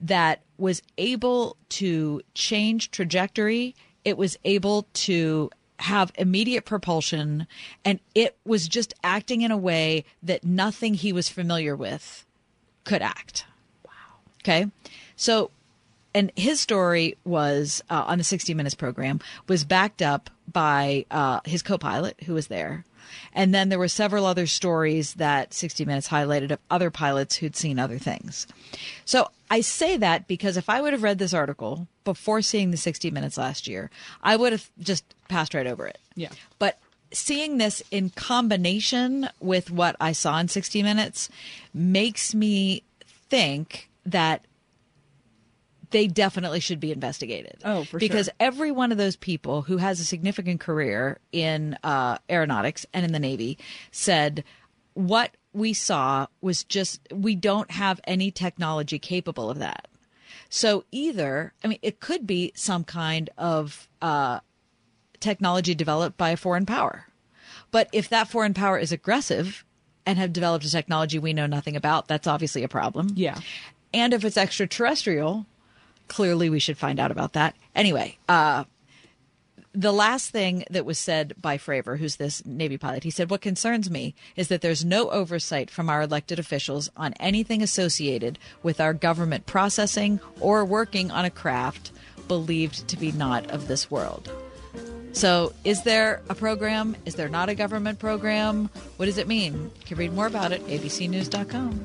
that was able to change trajectory. It was able to have immediate propulsion and it was just acting in a way that nothing he was familiar with could act. Wow. Okay. So, and his story was uh, on the 60 Minutes program was backed up by uh, his co-pilot who was there. And then there were several other stories that 60 Minutes highlighted of other pilots who'd seen other things. So I say that because if I would have read this article before seeing the 60 Minutes last year, I would have just passed right over it. Yeah. But seeing this in combination with what I saw in 60 Minutes makes me think that they definitely should be investigated. Oh, for because sure. every one of those people who has a significant career in uh, aeronautics and in the Navy said what we saw was just we don't have any technology capable of that. So either, I mean, it could be some kind of uh, technology developed by a foreign power. But if that foreign power is aggressive and have developed a technology we know nothing about, that's obviously a problem. Yeah. And if it's extraterrestrial, clearly we should find out about that. Anyway, uh, the last thing that was said by Fravor, who's this Navy pilot, he said, What concerns me is that there's no oversight from our elected officials on anything associated with our government processing or working on a craft believed to be not of this world. So, is there a program? Is there not a government program? What does it mean? You can read more about it abcnews.com.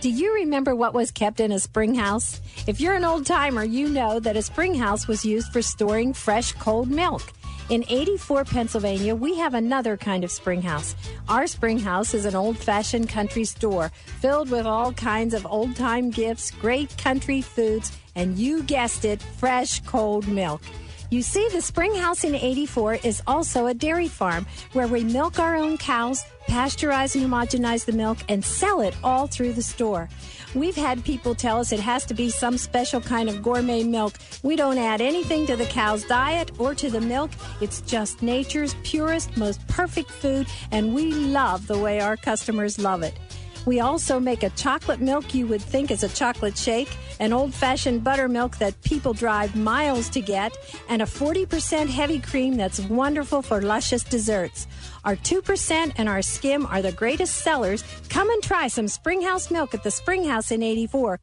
Do you remember what was kept in a spring house? If you're an old timer, you know that a spring house was used for storing fresh, cold milk. In 84, Pennsylvania, we have another kind of spring house. Our spring house is an old fashioned country store filled with all kinds of old time gifts, great country foods, and you guessed it, fresh, cold milk. You see, the Spring House in 84 is also a dairy farm where we milk our own cows, pasteurize and homogenize the milk, and sell it all through the store. We've had people tell us it has to be some special kind of gourmet milk. We don't add anything to the cow's diet or to the milk. It's just nature's purest, most perfect food, and we love the way our customers love it. We also make a chocolate milk you would think is a chocolate shake, an old fashioned buttermilk that people drive miles to get, and a 40% heavy cream that's wonderful for luscious desserts. Our 2% and our skim are the greatest sellers. Come and try some Springhouse milk at the Springhouse in 84.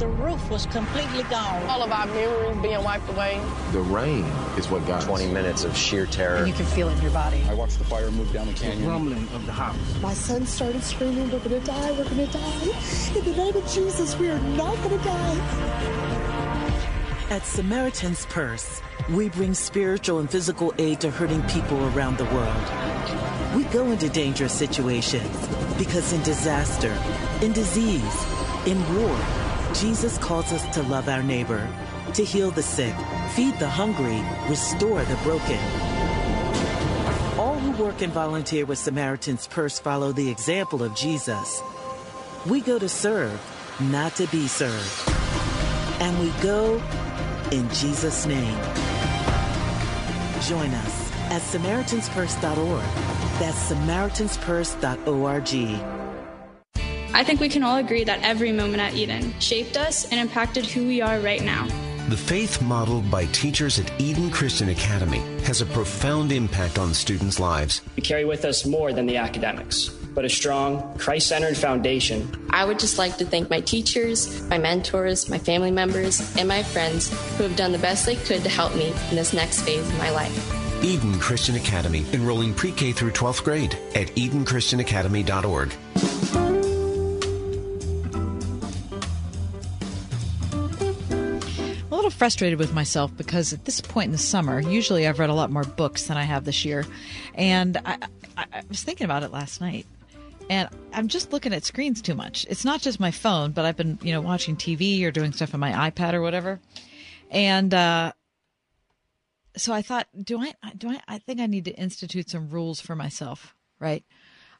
The roof was completely gone. All of our memories being wiped away. The rain is what got 20 minutes of sheer terror. And you can feel it in your body. I watched the fire move down the canyon. The rumbling of the house. My son started screaming, We're gonna die, we're gonna die. In the name of Jesus, we are not gonna die. At Samaritan's Purse, we bring spiritual and physical aid to hurting people around the world. We go into dangerous situations because in disaster, in disease, in war, Jesus calls us to love our neighbor, to heal the sick, feed the hungry, restore the broken. All who work and volunteer with Samaritan's Purse follow the example of Jesus. We go to serve, not to be served. And we go in Jesus' name. Join us at SamaritansPurse.org. That's SamaritansPurse.org. I think we can all agree that every moment at Eden shaped us and impacted who we are right now. The faith modeled by teachers at Eden Christian Academy has a profound impact on students' lives. We carry with us more than the academics, but a strong, Christ centered foundation. I would just like to thank my teachers, my mentors, my family members, and my friends who have done the best they could to help me in this next phase of my life. Eden Christian Academy, enrolling pre K through 12th grade at EdenChristianAcademy.org. frustrated with myself because at this point in the summer, usually I've read a lot more books than I have this year. And I, I, I was thinking about it last night, and I'm just looking at screens too much. It's not just my phone, but I've been, you know, watching TV or doing stuff on my iPad or whatever. And uh, so I thought, do I, do I, I think I need to institute some rules for myself, right?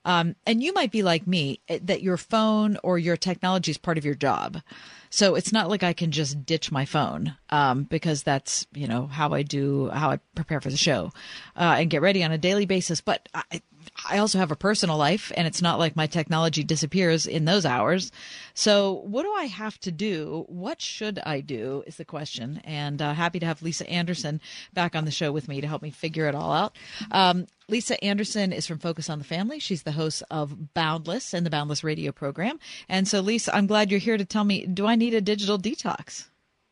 Um, and you might be like me eh, that your phone or your technology is part of your job. So it's not like I can just ditch my phone um, because that's you know how I do how I prepare for the show uh, and get ready on a daily basis. But I, I also have a personal life, and it's not like my technology disappears in those hours. So, what do I have to do? What should I do? Is the question. And uh, happy to have Lisa Anderson back on the show with me to help me figure it all out. Um, Lisa Anderson is from Focus on the Family. She's the host of Boundless and the Boundless radio program. And so, Lisa, I'm glad you're here to tell me do I need a digital detox?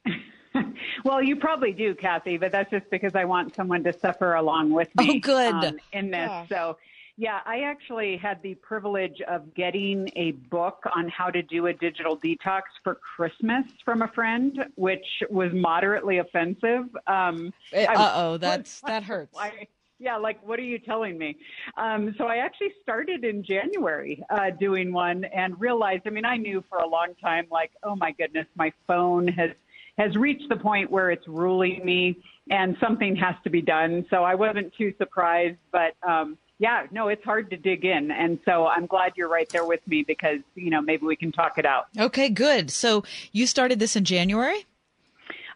well, you probably do, Kathy, but that's just because I want someone to suffer along with me. Oh, good. Um, in this. Yeah. So, yeah, I actually had the privilege of getting a book on how to do a digital detox for Christmas from a friend, which was moderately offensive. Um, uh oh, that's that hurts. I, yeah, like what are you telling me? Um, so I actually started in January uh, doing one and realized. I mean, I knew for a long time, like, oh my goodness, my phone has has reached the point where it's ruling me, and something has to be done. So I wasn't too surprised, but. Um, yeah, no, it's hard to dig in. And so I'm glad you're right there with me because, you know, maybe we can talk it out. Okay, good. So you started this in January?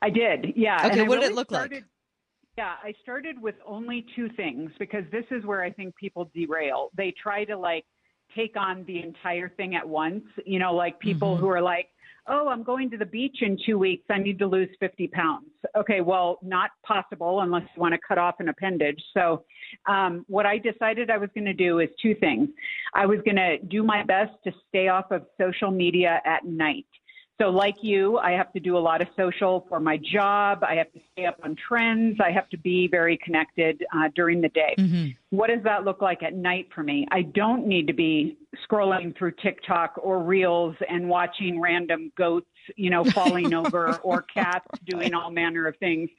I did, yeah. Okay, what really did it look started, like? Yeah, I started with only two things because this is where I think people derail. They try to like take on the entire thing at once, you know, like people Mm-hmm. who are like, oh, I'm going to the beach in two weeks. I need to lose 50 pounds. Okay, well, not possible unless you want to cut off an appendage. So, um, what I decided I was going to do is two things. I was going to do my best to stay off of social media at night. So, like you, I have to do a lot of social for my job. I have to stay up on trends. I have to be very connected uh, during the day. What does that look like at night for me? I don't need to be scrolling through TikTok or Reels and watching random goats, you know, falling over or cats doing all manner of things.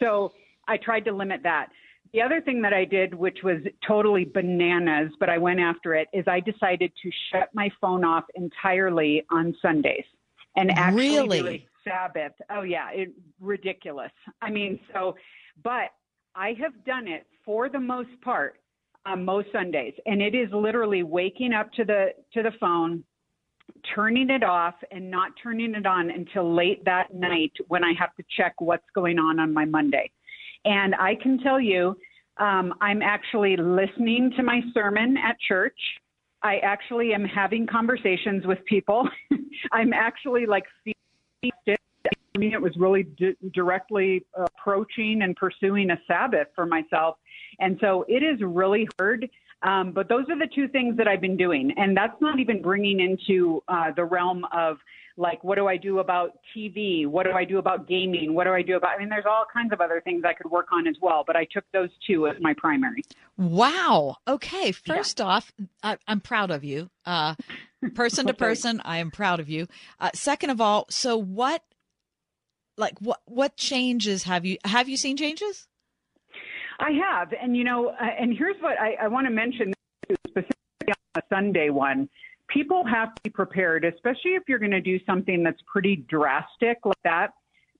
So I tried to limit that. The other thing that I did, which was totally bananas, but I went after it, is I decided to shut my phone off entirely on Sundays and actually do Really? a Sabbath. Oh yeah, it ridiculous. I mean, so, but I have done it for the most part on most Sundays, and it is literally waking up to the to the phone, turning it off, and not turning it on until late that night when I have to check what's going on on my Monday. And I can tell you, um, I'm actually listening to my sermon at church. I actually am having conversations with people. I'm actually like it. I mean, it was really di- directly approaching and pursuing a Sabbath for myself. And so it is really hard. Um, but those are the two things that I've been doing. And that's not even bringing into uh, the realm of like, what do I do about TV? What do I do about gaming? What do I do about, I mean, there's all kinds of other things I could work on as well. But I took those two as my primary. Wow. Okay. First off, I, I'm proud of you. Uh, person to person, I am proud of you. Uh, second of all, so what, like what, what changes have you, have you seen changes? I have, and you know, uh, and here's what I, I want to mention specifically on the Sunday one. People have to be prepared, especially if you're going to do something that's pretty drastic like that.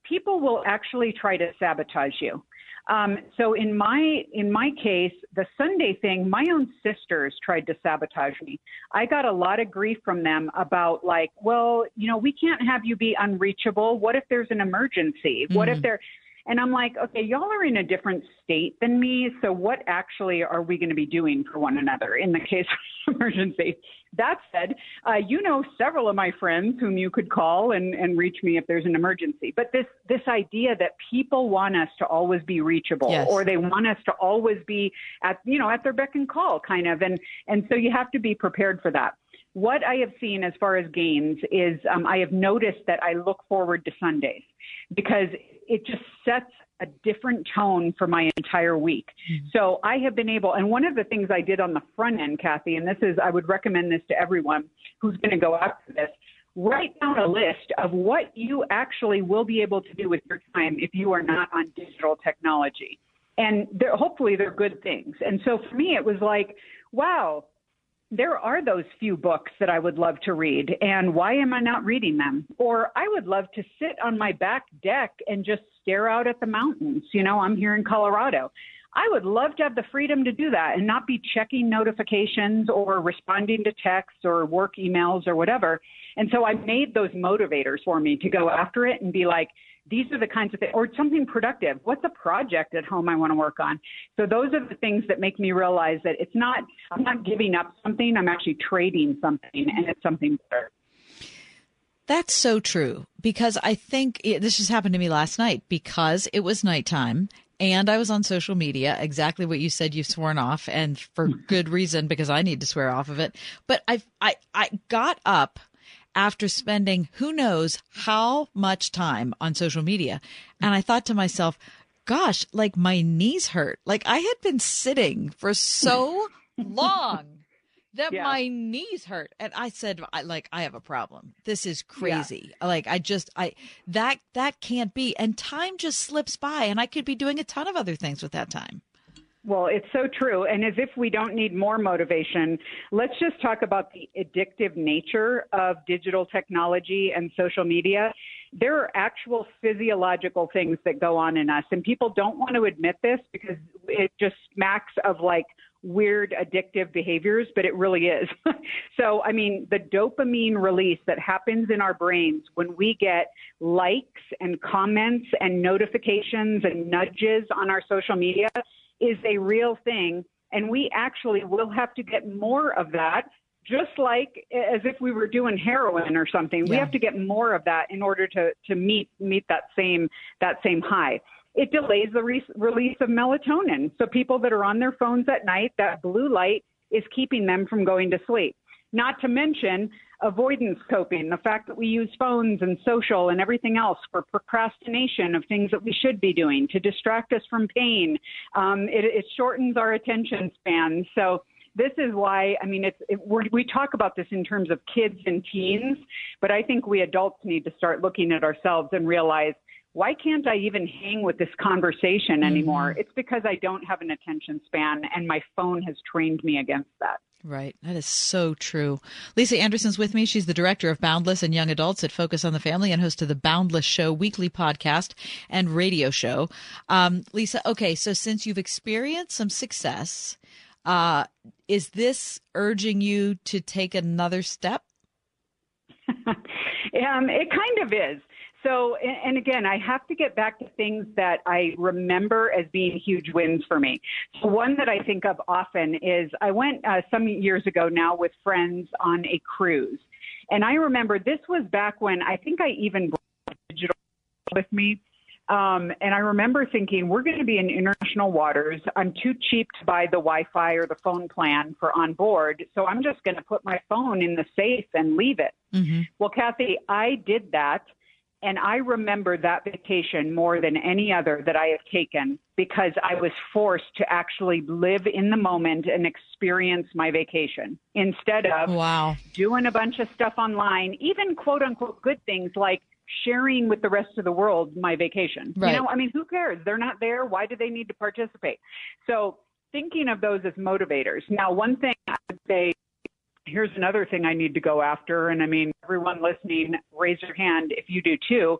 People will actually try to sabotage you. Um, so in my in my case, the Sunday thing, my own sisters tried to sabotage me. I got a lot of grief from them about like, well, you know, we can't have you be unreachable. What if there's an emergency? What if Mhm. there and I'm like, okay, y'all are in a different state than me. So what actually are we going to be doing for one another in the case of emergency? That said, uh, you know several of my friends whom you could call and, and reach me if there's an emergency. But this this idea that people want us to always be reachable Yes. or they want us to always be at you know at their beck and call kind of and and so you have to be prepared for that. What I have seen as far as gains is um, I have noticed that I look forward to Sundays because it just sets a different tone for my entire week. So I have been able, and one of the things I did on the front end, Kathy, and this is, I would recommend this to everyone who's going to go after this. Write down a list of what you actually will be able to do with your time if you are not on digital technology. And they're, hopefully they're good things. And so for me, it was like, wow, there are those few books that I would love to read, and why am I not reading them? Or I would love to sit on my back deck and just stare out at the mountains. You know, I'm here in Colorado. I would love to have the freedom to do that and not be checking notifications or responding to texts or work emails or whatever. And so I made those motivators for me to go after it and be like, these are the kinds of things, or something productive. What's a project at home I want to work on? So those are the things that make me realize that it's not, I'm not giving up something, I'm actually trading something, and it's something better. That's so true because I think it, this just happened to me last night because it was nighttime and I was on social media, exactly what you said you've sworn off and for good reason because I need to swear off of it. But I I I got up after spending who knows how much time on social media. And I thought to myself, gosh, like my knees hurt. Like I had been sitting for so long that Yeah. my knees hurt. And i said I, like i have a problem. This is crazy. Like i just i that that can't be. And time just slips by and i could be doing a ton of other things with that time Well, it's so true. And as if we don't need more motivation, let's just talk about the addictive nature of digital technology and social media. There are actual physiological things that go on in us, and people don't want to admit this because it just smacks of like weird addictive behaviors, but it really is. so, I mean, the dopamine release that happens in our brains when we get likes and comments and notifications and nudges on our social media is a real thing. And we actually will have to get more of that, just like as if we were doing heroin or something. We have to get more of that in order to, to meet meet that same that same high. It delays the re- release of melatonin. So people that are on their phones at night, that blue light is keeping them from going to sleep. Not to mention avoidance coping, the fact that we use phones and social and everything else for procrastination of things that we should be doing to distract us from pain. Um, it, it shortens our attention span. So this is why I mean it's it, we're, we talk about this in terms of kids and teens, but I think we adults need to start looking at ourselves and realize why can't I even hang with this conversation anymore? It's because I don't have an attention span, and my phone has trained me against that. Right. That is so true. Lisa Anderson's with me. She's the director of Boundless and Young Adults at Focus on the Family and host of the Boundless Show weekly podcast and radio show. Um, Lisa, okay, so since you've experienced some success, uh, is this urging you to take another step? Um, it kind of is. So, and, again, I have to get back to things that I remember as being huge wins for me. So, one that I think of often is I went uh, some years ago now with friends on a cruise. And I remember this was back when I think I even brought digital with me. Um, and I remember thinking, we're going to be in international waters. I'm too cheap to buy the Wi Fi or the phone plan for on board. So I'm just going to put my phone in the safe and leave it. Mm-hmm. Well, Kathy, I did that. And I remember that vacation more than any other that I have taken because I was forced to actually live in the moment and experience my vacation instead of wow. doing a bunch of stuff online, even quote unquote good things like sharing with the rest of the world my vacation. Right. You know, I mean, who cares? They're not there. Why do they need to participate? So thinking of those as motivators. Now, one thing I would say here's another thing I need to go after. And I mean, everyone listening, raise your hand if you do too.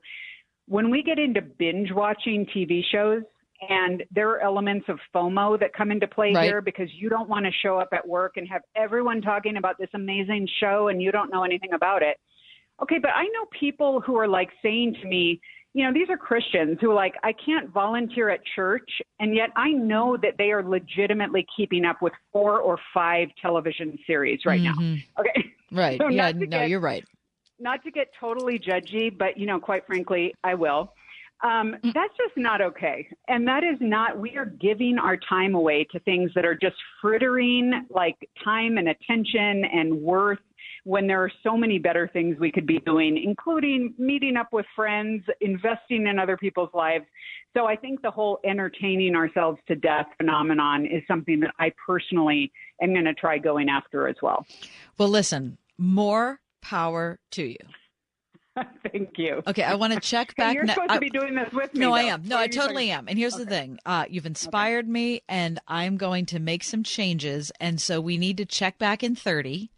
When we get into binge watching TV shows, and there are elements of FOMO that come into play Right. here because you don't want to show up at work and have everyone talking about this amazing show and you don't know anything about it. Okay, but I know people who are like saying to me, you know, these are Christians who are like, I can't volunteer at church, and yet I know that they are legitimately keeping up with four or five television series right now. Mhm. Okay. Right. So yeah, no, get- you're right. Not to get totally judgy, but you know, quite frankly, I will. Um, that's just not okay. And that is not, we are giving our time away to things that are just frittering like time and attention and worth when there are so many better things we could be doing, including meeting up with friends, investing in other people's lives. So I think the whole entertaining ourselves to death phenomenon is something that I personally am going to try going after as well. Well, listen, more power to you. Thank you. Okay, I want to check back. you're now- supposed to be doing this with me. No, I am. No, I totally am. And here's the thing: uh, you've inspired me, and I'm going to make some changes. And so we need to check back in 30,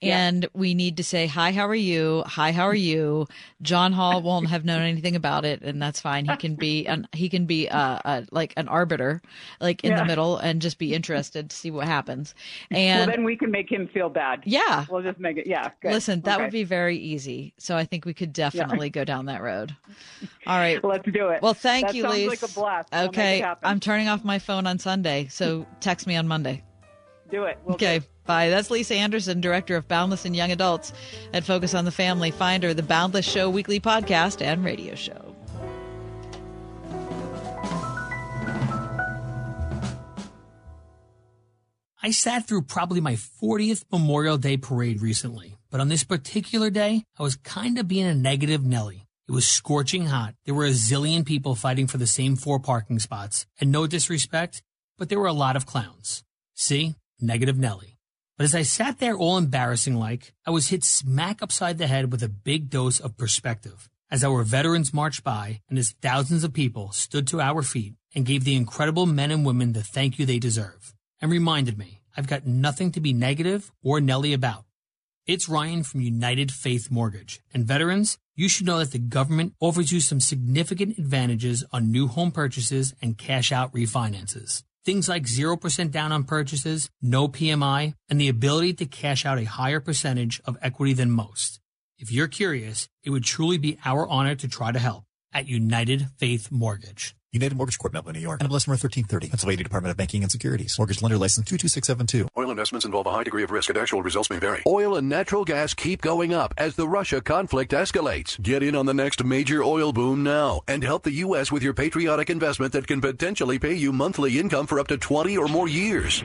Yeah. and we need to say, "Hi, how are you? Hi, how are you?" John Hall won't have known anything about it, and that's fine. He can be an he can be uh, uh like an arbiter, like in Yeah. the middle, and just be interested to see what happens. well, And then we can make him feel bad. Yeah. We'll just make it. Yeah. Good. listen, that Okay. would be very easy. So I think we could definitely go down that road. All right. Let's do it. Well, thank That you, sounds Lise. like a blast. We'll Okay. I'm turning off my phone on Sunday, so text me on Monday. Do it. We'll Okay, bye. That's Lisa Anderson, director of Boundless and Young Adults at Focus on the Family. Find her the Boundless Show weekly podcast and radio show. I sat through probably my 40th Memorial Day parade recently, but on this particular day, I was kind of being a negative Nelly. It was scorching hot. There were a zillion people fighting for the same four parking spots, and no disrespect, but there were a lot of clowns. See? Negative Nelly. But as I sat there all embarrassing like, I was hit smack upside the head with a big dose of perspective. As our veterans marched by and as thousands of people stood to our feet and gave the incredible men and women the thank you they deserve and reminded me I've got nothing to be negative or Nelly about. It's Ryan from United Faith Mortgage. And veterans, you should know that the government offers you some significant advantages on new home purchases and cash out refinances. Things like 0% down on purchases, no PMI, and the ability to cash out a higher percentage of equity than most. If you're curious, it would truly be our honor to try to help at United Faith Mortgage. United Mortgage Corp, Melville, New York. NMLS number 1330. Pennsylvania Department of Banking and Securities. Mortgage lender license 22672. Oil investments involve a high degree of risk and actual results may vary. Oil and natural gas keep going up as the Russia conflict escalates. Get in on the next major oil boom now and help the U.S. with your patriotic investment that can potentially pay you monthly income for up to 20 or more years.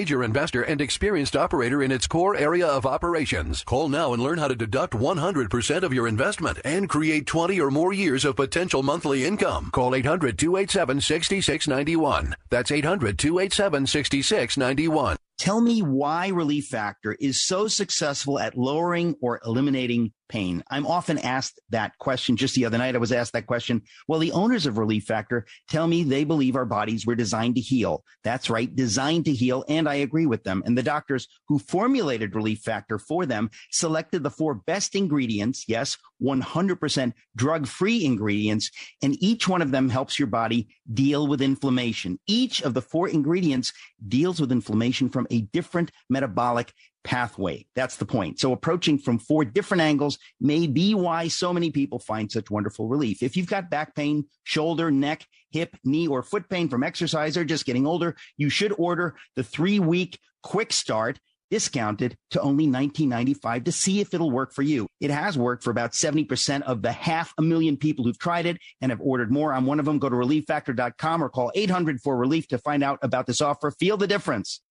investor and experienced operator in its core area of operations. Call now and learn how to deduct 100% of your investment and create 20 or more years of potential monthly income. Call 800-287-6691. That's 800-287-6691. Tell me why Relief Factor is so successful at lowering or eliminating pain. I'm often asked that question. Just the other night, I was asked that question. Well, the owners of Relief Factor tell me they believe our bodies were designed to heal. That's right, designed to heal. And I agree with them. And the doctors who formulated Relief Factor for them selected the four best ingredients. Yes, 100% drug free ingredients. And each one of them helps your body deal with inflammation. Each of the four ingredients deals with inflammation from a different metabolic pathway. That's the point. So approaching from four different angles may be why so many people find such wonderful relief. If you've got back pain, shoulder, neck, hip, knee, or foot pain from exercise or just getting older, you should order the three week quick start discounted to only $19.95 to see if it'll work for you. It has worked for about 70% of the half a million people who've tried it and have ordered more. I'm one of them. Go to relieffactor.com or call 800 for relief to find out about this offer. Feel the difference.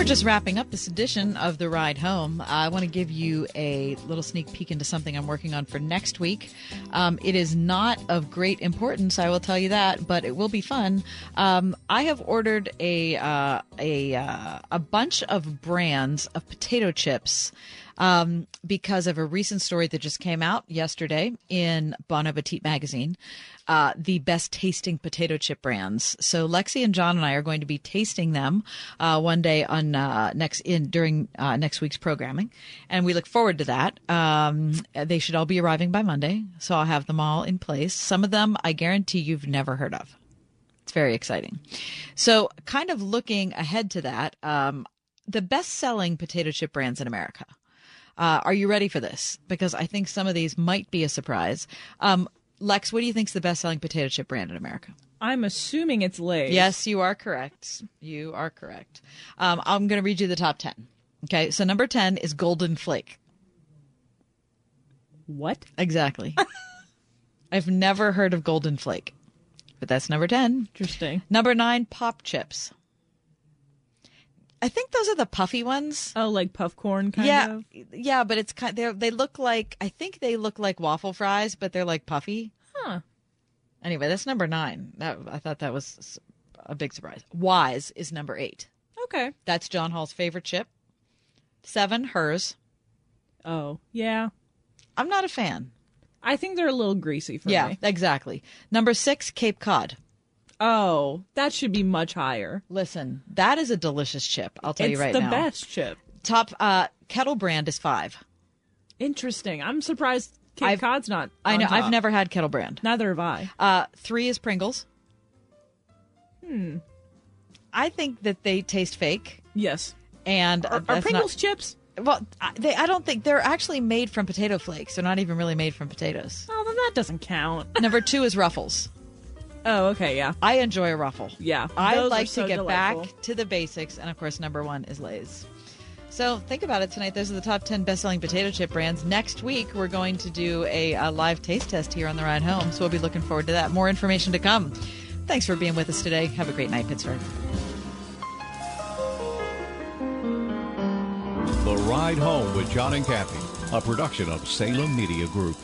We're just wrapping up this edition of The Ride Home. I want to give you a little sneak peek into something I'm working on for next week. Um, it is not of great importance, I will tell you that, but it will be fun. Um, I have ordered a uh, a uh, a bunch of brands of potato chips. Um, because of a recent story that just came out yesterday in Bon Appetit magazine, uh, the best tasting potato chip brands. So Lexi and John and I are going to be tasting them uh, one day on uh, next in during uh, next week's programming, and we look forward to that. Um, they should all be arriving by Monday, so I'll have them all in place. Some of them I guarantee you've never heard of. It's very exciting. So, kind of looking ahead to that, um, the best selling potato chip brands in America. Uh, are you ready for this? Because I think some of these might be a surprise. Um, Lex, what do you think is the best selling potato chip brand in America? I'm assuming it's Lay's. Yes, you are correct. You are correct. Um, I'm going to read you the top 10. Okay, so number 10 is Golden Flake. What? Exactly. I've never heard of Golden Flake, but that's number 10. Interesting. Number 9, Popchips. I think those are the puffy ones. Oh, like puff corn kind yeah, of? Yeah, but it's kind they they look like I think they look like waffle fries, but they're like puffy. Huh. Anyway, that's number 9. That I thought that was a big surprise. Wise is number 8. Okay. That's John Hall's favorite chip. 7 Herr's. Oh, yeah. I'm not a fan. I think they're a little greasy for yeah, me. Yeah, exactly. Number 6 Cape Cod. Oh, that should be much higher. Listen, that is a delicious chip. I'll tell it's you right the now. best chip. Top uh, kettle brand is five. Interesting. I'm surprised Cape I've- Cod's not. I know. I've never had kettle brand. Neither have I. Uh, three is Pringles. Hmm. I think that they taste fake. Yes. And Are, are Pringles not, chips? Well, I- they. I don't think they're actually made from potato flakes. They're not even really made from potatoes. Oh, then that doesn't count. Number two is Ruffles. Oh, okay, yeah. I enjoy a ruffle. Yeah. I those are like so to get delightful. back to the basics, and of course, number one is Lay's. So think about it tonight. Those are the top 10 best-selling potato chip brands. Next week, we're going to do a, a live taste test here on the ride home. So we'll be looking forward to that. More information to come. Thanks for being with us today. Have a great night, Pittsburgh. The Ride Home with John and Kathy, a production of Salem Media Group.